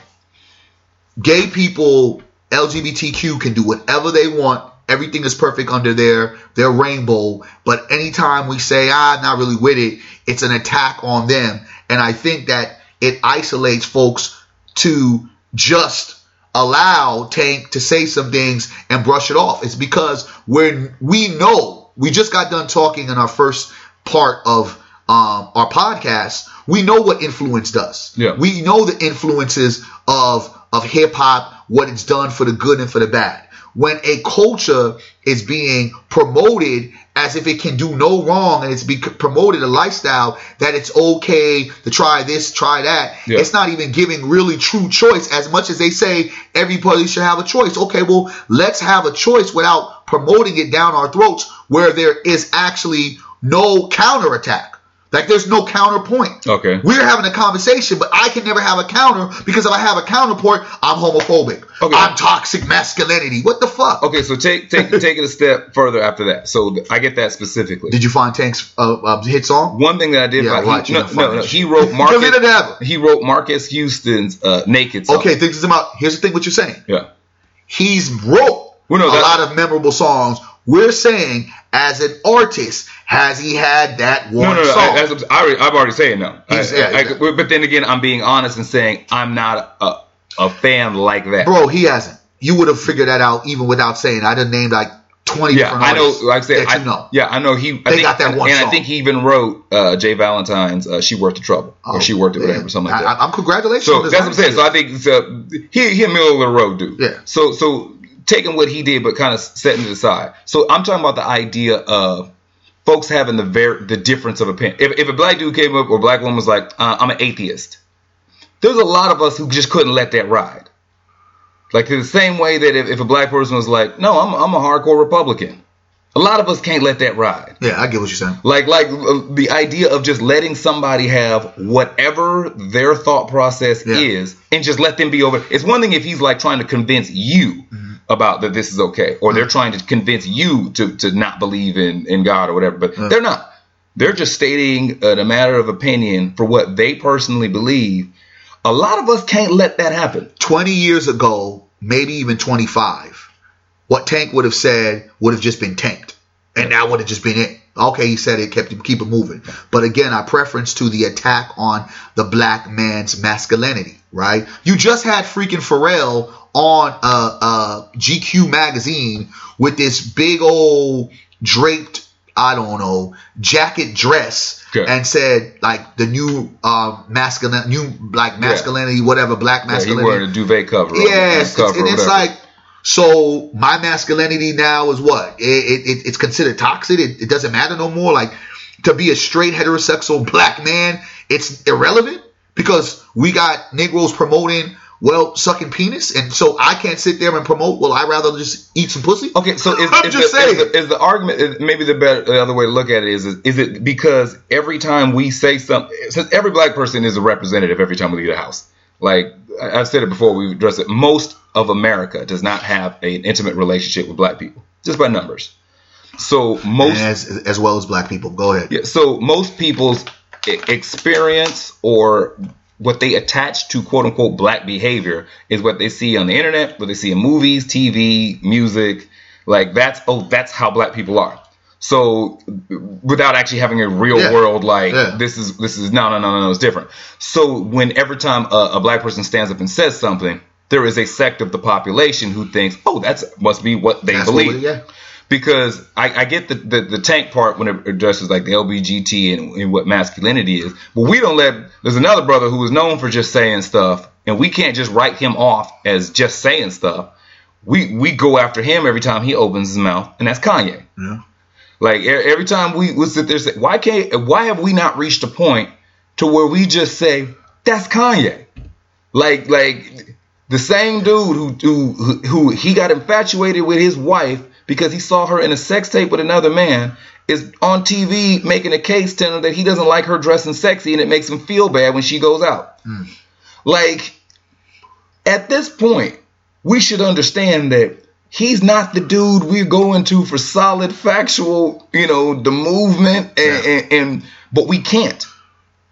gay people, LGBTQ can do whatever they want. Everything is perfect under their their rainbow. But anytime we say, ah, I'm not really with it, it's an attack on them. And I think that it isolates folks to just allow Tank to say some things and brush it off. It's because when we know, we just got done talking in our first part of um, our podcast, we know what influence does. Yeah. We know the influences of of hip hop, what it's done for the good and for the bad. When a culture is being promoted as if it can do no wrong and it's be promoted a lifestyle that it's okay to try this, try that, Yeah. it's not even giving really true choice as much as they say everybody should have a choice. Okay, well, let's have a choice without promoting it down our throats where there is actually no counterattack. Like there's no counterpoint. Okay. We're having a conversation, but I can never have a counter because if I have a counterpoint, I'm homophobic. Okay. I'm toxic masculinity. What the fuck? Okay, so take take take it a step further after that. So I get that specifically. Did you find Tank's uh, uh, hit song? One thing that I did Yeah, find, he, no, no, no, he wrote Marques. He wrote Marques Houston's uh, "Naked" song. Okay, think this about. Here's the thing. What you're saying? Yeah. He's wrote Well, no, a lot of memorable songs. We're saying, as an artist, has he had that one No, no, no. song? I, as I already, I've already said no. I, I- but then again, I'm being honest and saying I'm not a, a fan like that. Bro, he hasn't. You would have figured that out even without saying. I done named like 20 yeah, different I know. Like I said, I you know. Yeah, I know. He. I They think, got that and, one and I think he even wrote uh, Jay Valentine's uh, "She Worth the Trouble" or "She Worth It," whatever, something like that. I, am congratulations. So that's what I'm saying. So I think it's a, he he a middle of the road dude. Yeah. So so taking what he did, but kind of setting it aside. So I'm talking about the idea of folks having the ver- the difference of opinion. If if a black dude came up or a black woman was like, uh, "I'm an atheist," there's a lot of us who just couldn't let that ride. Like the same way that if, if a black person was like, "No, I'm I'm a hardcore Republican," a lot of us can't let that ride. yeah, I get what you're saying. Like like uh, the idea of just letting somebody have whatever their thought process Yeah. is and just let them be over. It's one thing if he's like trying to convince you Mm-hmm. About that this is okay or they're trying to convince you to to not believe in in God or whatever, but they're not. They're just stating uh, a matter of opinion for what they personally believe. A lot of us can't let that happen. 20 years ago, maybe even 25, what Tank would have said would have just been tanked. And that would have just been it. Okay, he said it, kept keep it moving. But again, our preference to the attack on the black man's masculinity, right? You just had freaking Pharrell on uh, uh, GQ magazine with this big old draped, I don't know, jacket dress and said like the new um, masculine, new like masculinity, whatever, black Yeah, he masculinity. wearing a duvet cover. Yes, on it's, and it's like so. My masculinity now is what? It, it- it's considered toxic. It, it doesn't matter no more. Like to be a straight heterosexual black man, it's irrelevant because we got Negroes promoting well sucking penis, and so I can't sit there and promote. Well, I rather just eat some pussy. Okay, so is, I'm is just the, saying. Is the, is the argument is maybe the better the other way to look at it is, is is it because every time we say something, since every black person is a representative every time we leave the house. Like I've said it before, we've addressed it. Most of America does not have an intimate relationship with black people, just by numbers. So most as as well as black people. Go ahead. yeah, so most people's experience or what they attach to quote unquote black behavior is what they see on the internet, what they see in movies, TV, music. Like that's oh that's how black people are. So without actually having a real Yeah. world like Yeah. this is this is no no no no no it's different. So when every time a, a black person stands up and says something, there is a sect of the population who thinks, oh that's must be what they That's what believe we- yeah. Because I, I get the, the, the tank part when it addresses like the LBGT and, and what masculinity is, but we don't let. There's another brother who is known for just saying stuff, and we can't just write him off as just saying stuff. We we go after him every time he opens his mouth, and that's Kanye. Yeah. Like every time we we sit there, say, why can't why have we not reached a point to where we just say that's Kanye? Like like the same dude who who who, who he got infatuated with his wife because he saw her in a sex tape with another man is on TV making a case telling her that he doesn't like her dressing sexy and it makes him feel bad when she goes out. Hmm. Like at this point, we should understand that he's not the dude we're going to for solid factual, you know, the movement and, Yeah. and, and but we can't.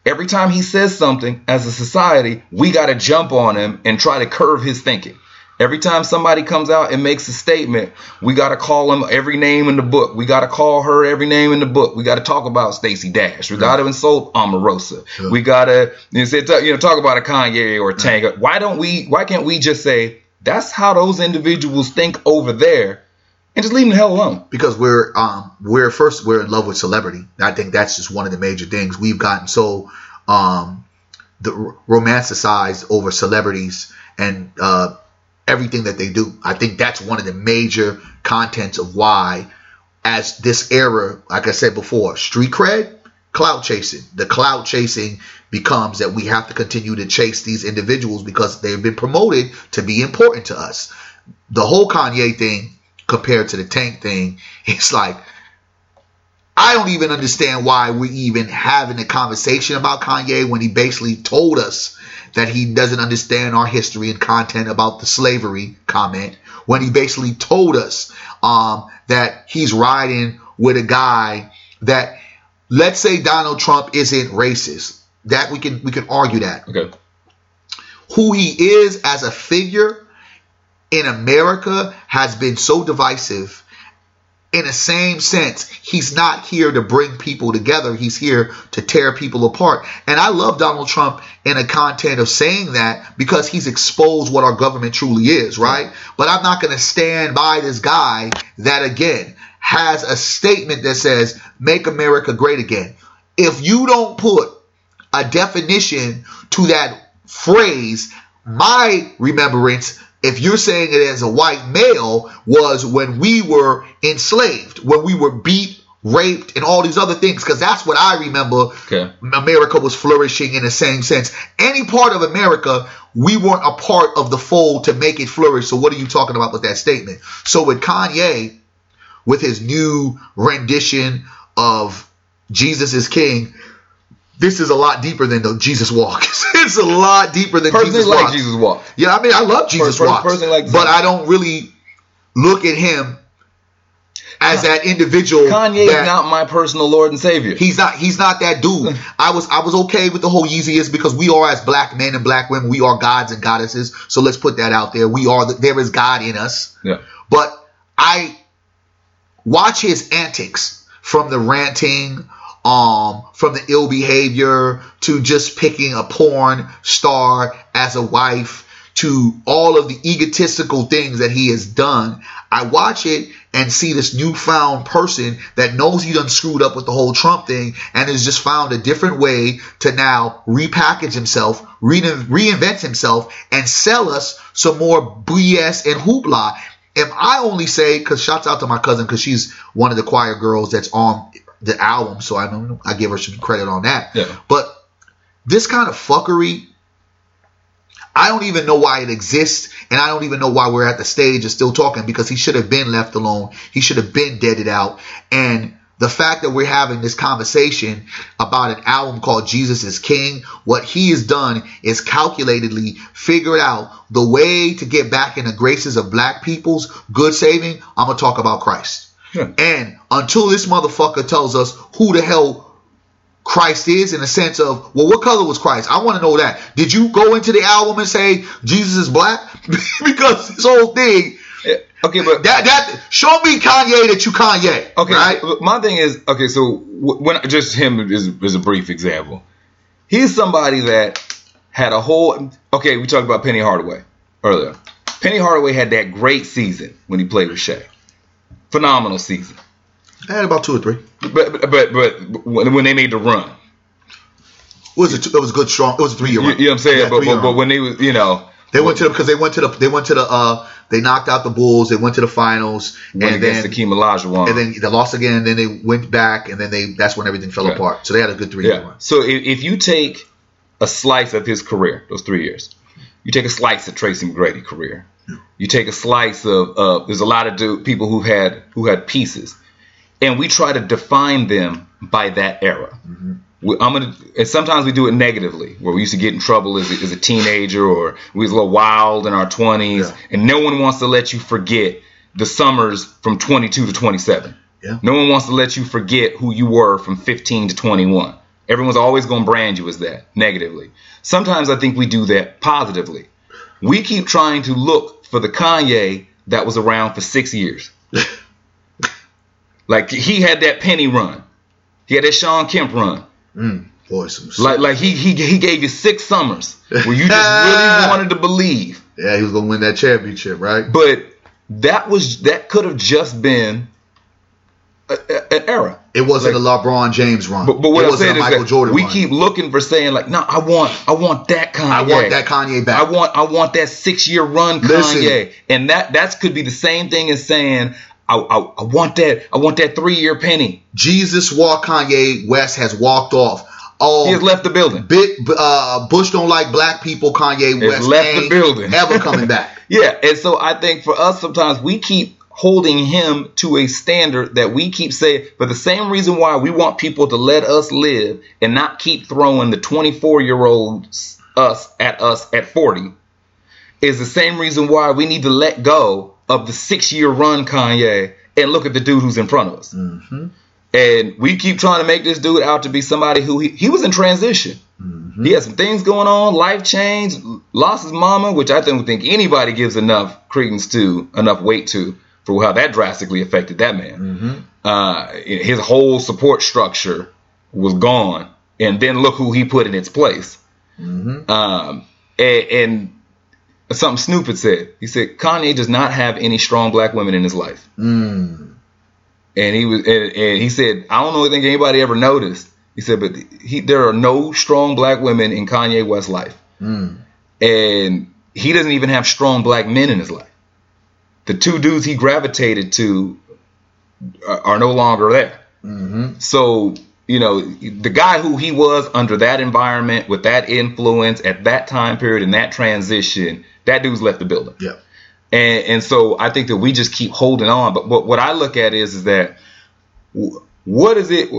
Every time he says something as a society, we got to jump on him and try to curve his thinking. Every time somebody comes out and makes a statement, we got to call him every name in the book. We got to call her every name in the book. We got to talk about Stacey Dash. We got to insult Omarosa. Yeah. We got to you know, you know talk about a Kanye or a Tank. Why don't we? Why can't we just say that's how those individuals think over there, and just leave them the hell alone? because we're um we're first we're in love with celebrity. I think that's just one of the major things we've gotten so um the romanticized over celebrities and uh everything that they do. I think that's one of the major contents of why as this era, like I said before, street cred, cloud chasing. The cloud chasing becomes that we have to continue to chase these individuals because they've been promoted to be important to us. The whole Kanye thing compared to the Tank thing, it's like I don't even understand why we're even having a conversation about Kanye when he basically told us that he doesn't understand our history and content about the slavery comment. When he basically told us um, that he's riding with a guy that, let's say Donald Trump isn't racist. That we can we can argue that Okay. who he is as a figure in America has been so divisive. In the same sense, he's not here to bring people together. He's here to tear people apart. And I love Donald Trump in a content of saying that because he's exposed what our government truly is, right? But I'm not going to stand by this guy that again has a statement that says, make America great again. If you don't put a definition to that phrase, my remembrance, if you're saying it as a white male, was when we were enslaved, when we were beat, raped, and all these other things, because that's what I remember Okay. America was flourishing in the same sense. Any part of America, we weren't a part of the fold to make it flourish. So what are you talking about with that statement? So with Kanye, with his new rendition of Jesus is King, this is a lot deeper than the Jesus walk. it's a lot deeper than Personally, Jesus like walk. Jesus walk. Yeah, I mean, I love Jesus walk, like but I don't really look at him as that individual. Kanye is not my personal Lord and Savior. He's not. He's not that dude. I was. I was okay with the whole Yeezy is because we are as black men and black women. We are gods and goddesses. So let's put that out there. We are. The, there is God in us. yeah. But I watch his antics from the ranting, um, from the ill behavior to just picking a porn star as a wife to all of the egotistical things that he has done. I watch it and see this newfound person that knows he done screwed up with the whole Trump thing and has just found a different way to now repackage himself, re- reinvent himself, and sell us some more BS and hoopla. If I only say, because shouts out to my cousin, because she's one of the choir girls that's on the album, so I know I give her some credit on that. Yeah. But this kind of fuckery, I don't even know why it exists, and I don't even know why we're at the stage of still talking because he should have been left alone. He should have been deaded out. And the fact that we're having this conversation about an album called Jesus is King, what he has done is calculatedly figured out the way to get back in the graces of black people's good saving. I'm gonna talk about Christ. And until this motherfucker tells us who the hell Christ is in the sense of, well, what color was Christ? I want to know that. Did you go into the album and say Jesus is black? because this whole thing, Yeah. Okay, but that that show me Kanye that you Kanye. Okay, right? my thing is okay. So when just him is, is a brief example. He's somebody that had a whole. Okay, we talked about Penny Hardaway earlier. Penny Hardaway had that great season when he played with Shaq. Phenomenal season. I had about two or three. But but but, but when, when they made the run, It was a it was a good strong. It was a three year you, run. you know what I'm saying. But, but but when they was you know they went to the because they went to the they went to the uh they knocked out the Bulls. They went to the finals and against then Hakeem Olajuwon. and then they lost again. And then they went back and then they that's when everything fell Yeah. apart. So they had a good three year run. So if, if you take a slice of his career, those three years, you take a slice of Tracy McGrady career. You take a slice of uh, there's a lot of do, people who had who had pieces, and we try to define them by that era. We, I'm gonna, and sometimes we do it negatively, where we used to get in trouble as a, as a teenager, or we was a little wild in our 20s, Yeah. and no one wants to let you forget the summers from 22 to 27. Yeah. No one wants to let you forget who you were from 15 to 21. Everyone's always going to brand you as that negatively. Sometimes I think we do that positively. We keep trying to look for the Kanye that was around for six years. like he had that Penny run, he had that Shawn Kemp run. Mm, boy, some Like like he he he gave you six summers where you just really wanted to believe. yeah, he was gonna win that championship, right? But that was that could have just been a, a- an era. It wasn't a LeBron James run. But, but what it I'm wasn't saying a is Michael that Jordan we run. keep looking for saying like, no, I want, I want that Kanye. I want that Kanye back. I want, I want that six year run Listen. Kanye, and that that could be the same thing as saying, I, I, I want that, I want that three year penny. Jesus walk Kanye West has walked off. Oh, He has left the building. Big uh, Bush don't like black people. Kanye Has West left the building. ever coming back. Yeah, and so I think for us sometimes we keep holding him to a standard that we keep saying for the same reason why we want people to let us live and not keep throwing the 24 year olds us at us at 40 is the same reason why we need to let go of the six year run Kanye and look at the dude who's in front of us. Mm-hmm. And we keep trying to make this dude out to be somebody who he, he was in transition. Mm-hmm. He had some things going on, life change, lost his mama, which I don't think anybody gives enough credence to, enough weight to, for how that drastically affected that man. Mm-hmm. Uh, his whole support structure was gone, and then look who he put in its place. Mm-hmm. Um, and, and something Snoop had said. He said Kanye does not have any strong black women in his life, Mm. and he was, and, and he said, I don't know think anybody ever noticed. He said, but he, there are no strong black women in Kanye West's life, Mm. and he doesn't even have strong black men in his life. The two dudes he gravitated to are, no longer there. Mm-hmm. So, you know, the guy who he was under that environment, with that influence at that time period and that transition, that dude's left the building. Yeah. And, and so I think that we just keep holding on. But what, what I look at is, is that what is it?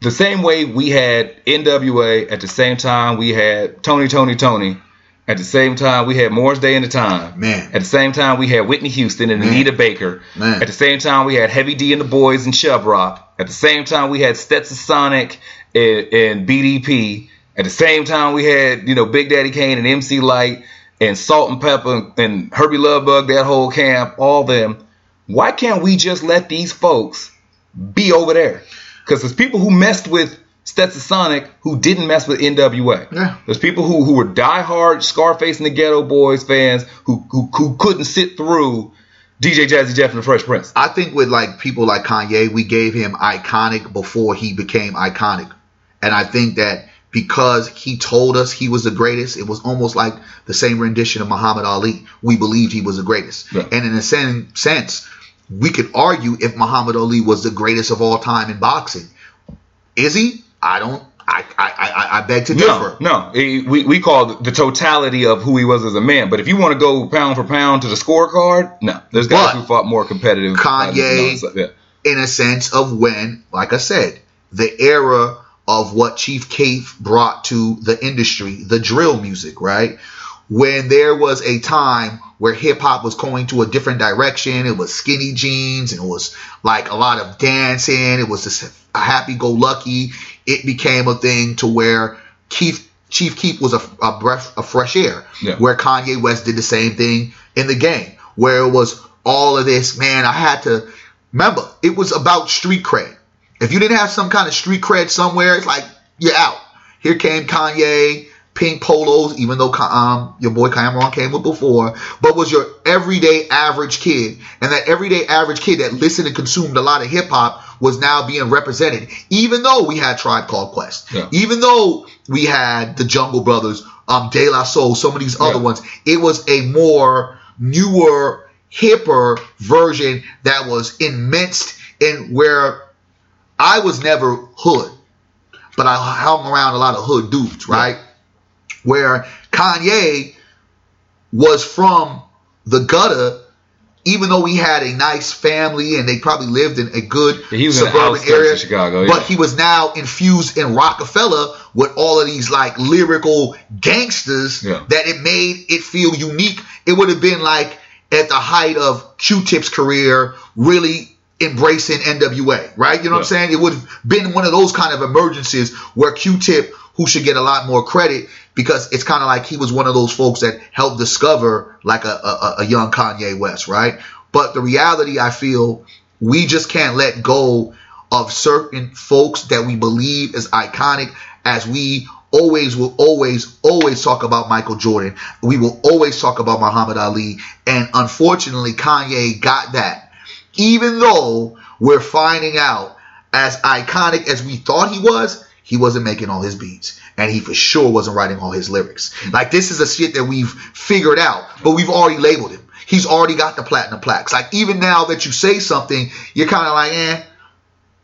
The same way we had NWA at the same time we had Tony, Toni, Toné. At the same time we had Morris Day and the Time. Man. At the same time we had Whitney Houston and Man. Anita Baker. Man. At the same time we had Heavy D and the Boys and Shove Rock. At the same time we had Stetsasonic and, and BDP. At the same time we had you know Big Daddy Kane and MC Lyte and Salt and Pepa and, and Hurby Luv Bug, that whole camp, all them. Why can't we just let these folks be over there? Because there's people who messed with Stetsasonic who didn't mess with NWA. Yeah. There's people who, who were diehard Scarface and the Geto Boys fans who, who who couldn't sit through DJ Jazzy Jeff and the Fresh Prince. I think with like people like Kanye, we gave him iconic before he became iconic. And I think that because he told us he was the greatest, it was almost like the same rendition of Muhammad Ali. We believed he was the greatest. Yeah. And in the same sense, we could argue if Muhammad Ali was the greatest of all time in boxing. Is he? I don't. I I I, I beg to differ. No, no. We, we call the totality of who he was as a man. But if you want to go pound for pound to the scorecard, no. There's guys But who fought more competitive. Kanye- Uh, yeah. in a sense of when, like I said, the era of what Chief Keef brought to the industry, the drill music, right? When there was a time where hip hop was going to a different direction, it was skinny jeans and it was like a lot of dancing, it was just a happy go lucky. It became a thing to where Keith Chief Keef was a, a breath of fresh air, Yeah. where Kanye West did the same thing in the game, where it was all of this, man, I had to remember, it was about street cred. If you didn't have some kind of street cred somewhere, it's like you're out. Here came Kanye, pink polos, even though um, your boy Cam'ron came with before, but was your everyday average kid. And that everyday average kid that listened and consumed a lot of hip hop was now being represented, even though we had Tribe Called Quest, Yeah. even though we had the Jungle Brothers, um, De La Soul, some of these other Yeah. ones. It was a more newer, hipper version that was immersed in where I was never hood, but I hung around a lot of hood dudes, right? Where Kanye was from the gutter, even though he had a nice family and they probably lived in a good was suburban area, of Chicago, but he was now infused in Roc-A-Fella with all of these like lyrical gangsters Yeah. that it made it feel unique. It would have been like at the height of Q-Tip's career, really embracing NWA, right? You know what I'm saying? It would have been one of those kind of emergencies where Q-Tip, who should get a lot more credit because it's kind of like he was one of those folks that helped discover like a, a, a young Kanye West, right? But the reality, I feel, we just can't let go of certain folks that we believe is iconic as we always will always always talk about Michael Jordan. We will always talk about Muhammad Ali and unfortunately Kanye got that. Even though we're finding out as iconic as we thought he was, he wasn't making all his beats and he for sure wasn't writing all his lyrics. Like this is a shit that we've figured out, but we've already labeled him. He's already got the platinum plaques. Like even now that you say something, you're kind of like, eh,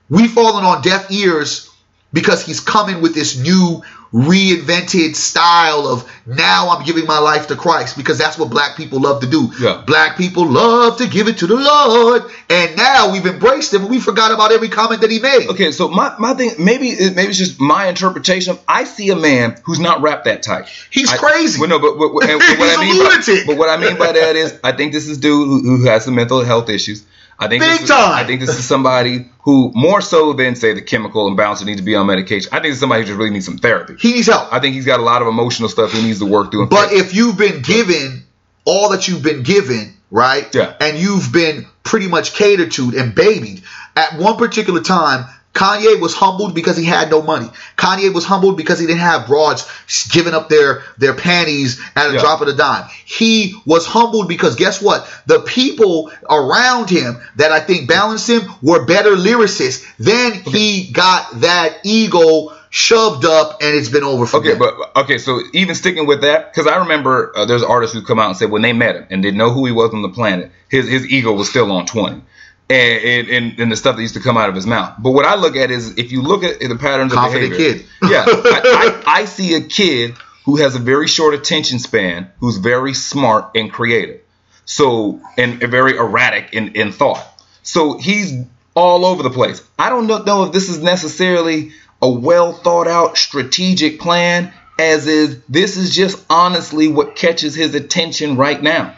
we've fallen on deaf ears because he's coming with this new reinvented style of now I'm giving my life to Christ because that's what black people love to do. Yeah. Black people love to give it to the Lord, and now we've embraced him we forgot about every comment that he made. Okay, so my, my thing maybe it- maybe it's just my interpretation. I see a man who's not wrapped that tight. He's I- crazy. Well, no, but, but, what He's I a mean lunatic. By, but what I mean by that is, I think this is dude who, who has some mental health issues. I think Big this is, time. I think this is somebody who more so than say the chemical imbalance needs to be on medication. I think it's somebody who just really needs some therapy. He needs help. I think he's got a lot of emotional stuff he needs to work through. But if you've been given all that you've been given, right? Yeah. And you've been pretty much catered to and babied. At one particular time, Kanye was humbled because he had no money. Kanye was humbled because he didn't have broads giving up their their panties at a Yeah. drop of a dime. He was humbled because guess what? The people around him that I think balanced him were better lyricists. Then he got that ego shoved up and it's been over for Okay, but okay, so even sticking with that, because I remember uh, there's artists who come out and said when they met him and didn't know who he was on the planet, his his ego was still on twenty, and and, and, the stuff that used to come out of his mouth. But what I look at is if you look at the patterns Confident of behavior, kid. yeah, I, I, I see a kid who has a very short attention span, who's very smart and creative, so and, and very erratic in, in thought. So he's all over the place. I don't know, know if this is necessarily a well thought out strategic plan, as is this is just honestly what catches his attention right now.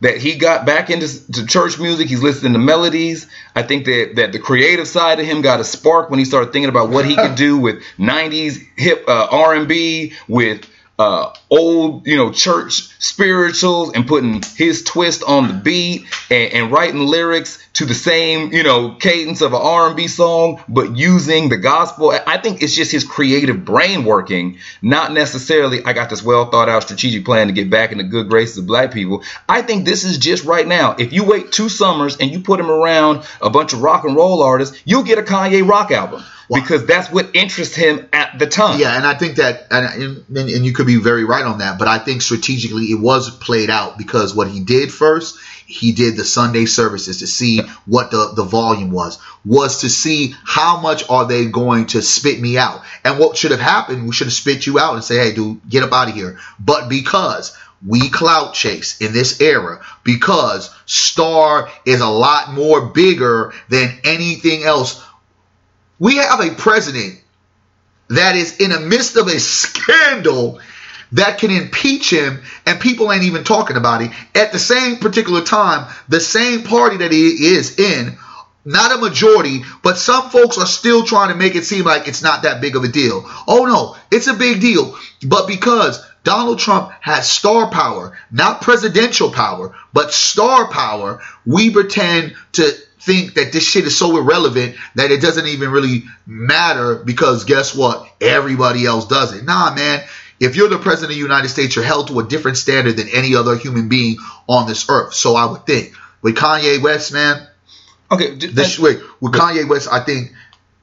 That he got back into to church music, he's listening to melodies. I think that that the creative side of him got a spark when he started thinking about what he could do with '90s hip uh, R&B, with uh, old, you know, church spirituals and putting his twist on the beat and, and writing lyrics to the same, you know, cadence of an R&B song, but using the gospel. I think it's just his creative brain working, not necessarily I got this well thought out strategic plan to get back in the good graces of black people. I think this is just right now. If you wait two summers and you put him around a bunch of rock and roll artists, you'll get a Kanye rock album because that's what interests him at the time. Yeah, and I think that, and, and, and you could be very right on that, but I think strategically it was played out because what he did first, he did the Sunday services to see what the, the volume was, was to see how much are they going to spit me out. And what should have happened, we should have spit you out and say, hey, dude, get up out of here. But because we clout chase in this era because Star is a lot more bigger than anything else. We have a president that is in the midst of a scandal that can impeach him and people ain't even talking about it. At the same particular time, the same party that he is in, not a majority, but some folks are still trying to make it seem like it's not that big of a deal. Oh no, it's a big deal. But because Donald Trump has star power, not presidential power, but star power, we pretend to think that this shit is so irrelevant that it doesn't even really matter because guess what? Everybody else does it. Nah, man. If you're the president of the United States, you're held to a different standard than any other human being on this earth. So I would think with Kanye West, man, Okay. this wait with Kanye West, I think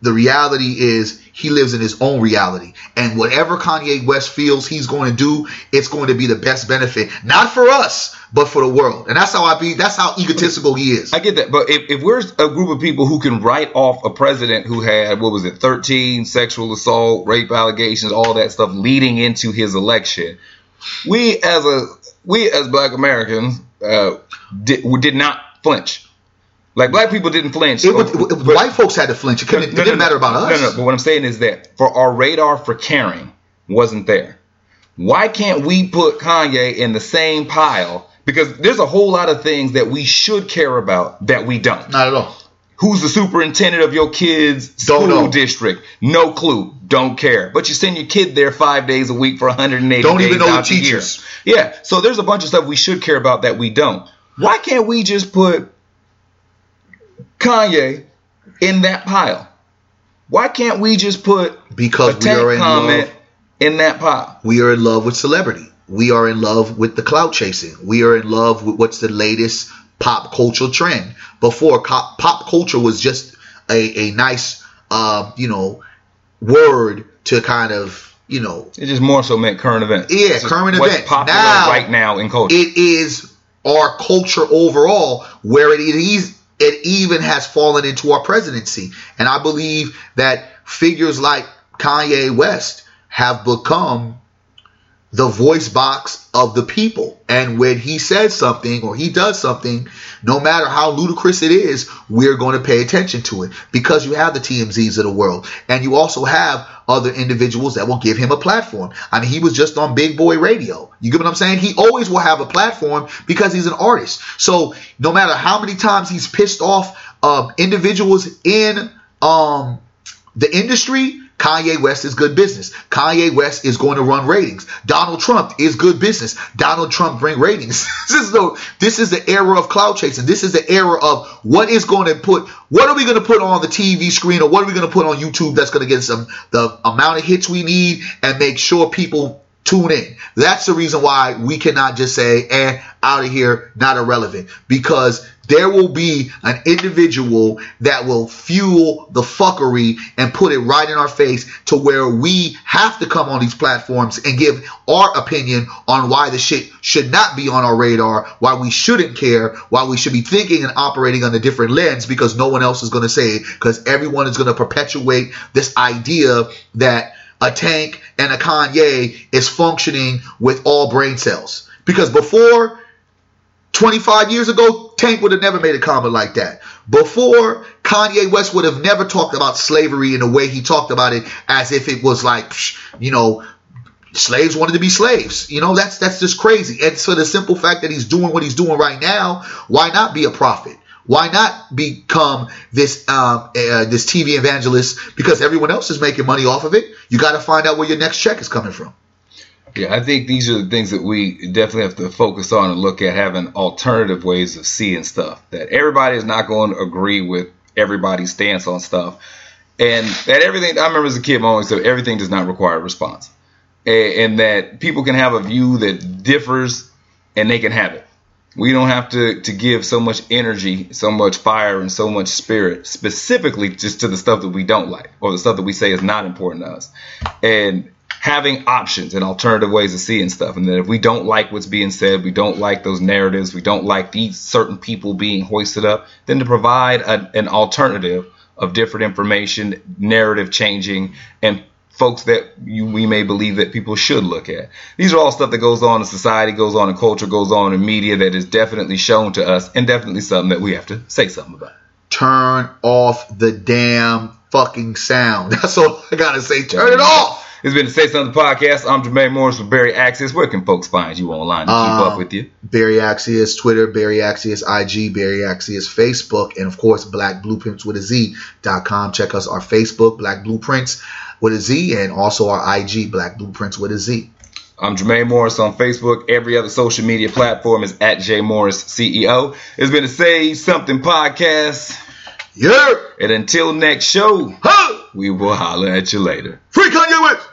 the reality is he lives in his own reality, and whatever Kanye West feels he's going to do, it's going to be the best benefit, not for us, but for the world. And that's how I be. That's how egotistical he is. I get that, but if, if we're a group of people who can write off a president who had what was it, thirteen sexual assault, rape allegations, all that stuff leading into his election, we as a we as Black Americans uh, did we did not flinch. Like black people didn't flinch. It it- But- white folks had to flinch. It, it no, no, didn't no. matter about us. No, no. But what I'm saying is that for our radar for caring wasn't there. Why can't we put Kanye in the same pile? Because there's a whole lot of things that we should care about that we don't. Not at all. Who's the superintendent of your kid's Don't school know. district? No clue. Don't care. But you send your kid there five days a week for 180 Don't days even know the out the year. teachers. Yeah. So there's a bunch of stuff we should care about that we don't. Why can't we just put Kanye in that pile? Why can't we just put Because a we are in comment love. in that pile? We are in love with celebrity. We are in love with the clout chasing. We are in love with what's the latest pop culture trend. Before pop culture was just a, a nice, uh, you know, word to kind of, you know, It just more so meant current events. Yeah, just current what's events. popular Now, right now in culture. it is our culture overall where it is it even has fallen into our presidency and i believe that figures like kanye west have become the voice box of the people. And when he says something or he does something, no matter how ludicrous it is, we're going to pay attention to it because you have the TMZs of the world. And you also have other individuals that will give him a platform. I mean, he was just on Big Boy Radio. You get what I'm saying? He always will have a platform because he's an artist. So no matter how many times he's pissed off uh, individuals in um, the industry, Kanye West is good business. Kanye West is going to run ratings. Donald Trump is good business. Donald Trump bring ratings. this is the this is the era of cloud chasing. This is the era of what is going to put what are we going to put on the TV screen or what are we going to put on YouTube that's going to get some the amount of hits we need and make sure people tune in. That's the reason why we cannot just say, eh, out of here, not irrelevant. Because there will be an individual that will fuel the fuckery and put it right in our face to where we have to come on these platforms and give our opinion on why the shit should not be on our radar, why we shouldn't care, why we should be thinking and operating on a different lens because no one else is going to say it because everyone is going to perpetuate this idea that a tank and a Kanye is functioning with all brain cells. Because before 25 years ago, Tank would have never made a comment like that. Before, Kanye West would have never talked about slavery in the way he talked about it as if it was like, you know, slaves wanted to be slaves. You know, that's that's just crazy. And for the simple fact that he's doing what he's doing right now, why not be a prophet? Why not become this um, uh, this TV evangelist? Because everyone else is making money off of it. You got to find out where your next check is coming from. Yeah, I think these are the things that we definitely have to focus on and look at having alternative ways of seeing stuff. That everybody is not going to agree with everybody's stance on stuff, and that everything. I remember as a kid, I always said everything does not require a response, and, and that people can have a view that differs, and they can have it we don't have to, to give so much energy, so much fire, and so much spirit specifically just to the stuff that we don't like or the stuff that we say is not important to us. And having options and alternative ways of seeing stuff. And that if we don't like what's being said, we don't like those narratives, we don't like these certain people being hoisted up, then to provide a, an alternative of different information, narrative changing, and folks that you, we may believe that people should look at. These are all stuff that goes on in society, goes on in culture, goes on in media that is definitely shown to us and definitely something that we have to say something about. Turn off the damn fucking sound. That's all I gotta say. Turn it off. It's been the Say Something podcast. I'm Jermaine Morris with Barry Axius. Where can folks find you online to keep uh, up with you? Barry Axius, Twitter, Barry Axius, IG, Barry Axius, Facebook, and of course, Black Blueprints with a Z.com. Check us our Facebook, Black Blueprints with a Z, and also our IG, Black Blueprints with a Z. I'm Jermaine Morris on Facebook. Every other social media platform is at J Morris CEO. It's been a Say Something podcast. Yeah. And until next show, huh. we will holler at you later. Free Kanye West.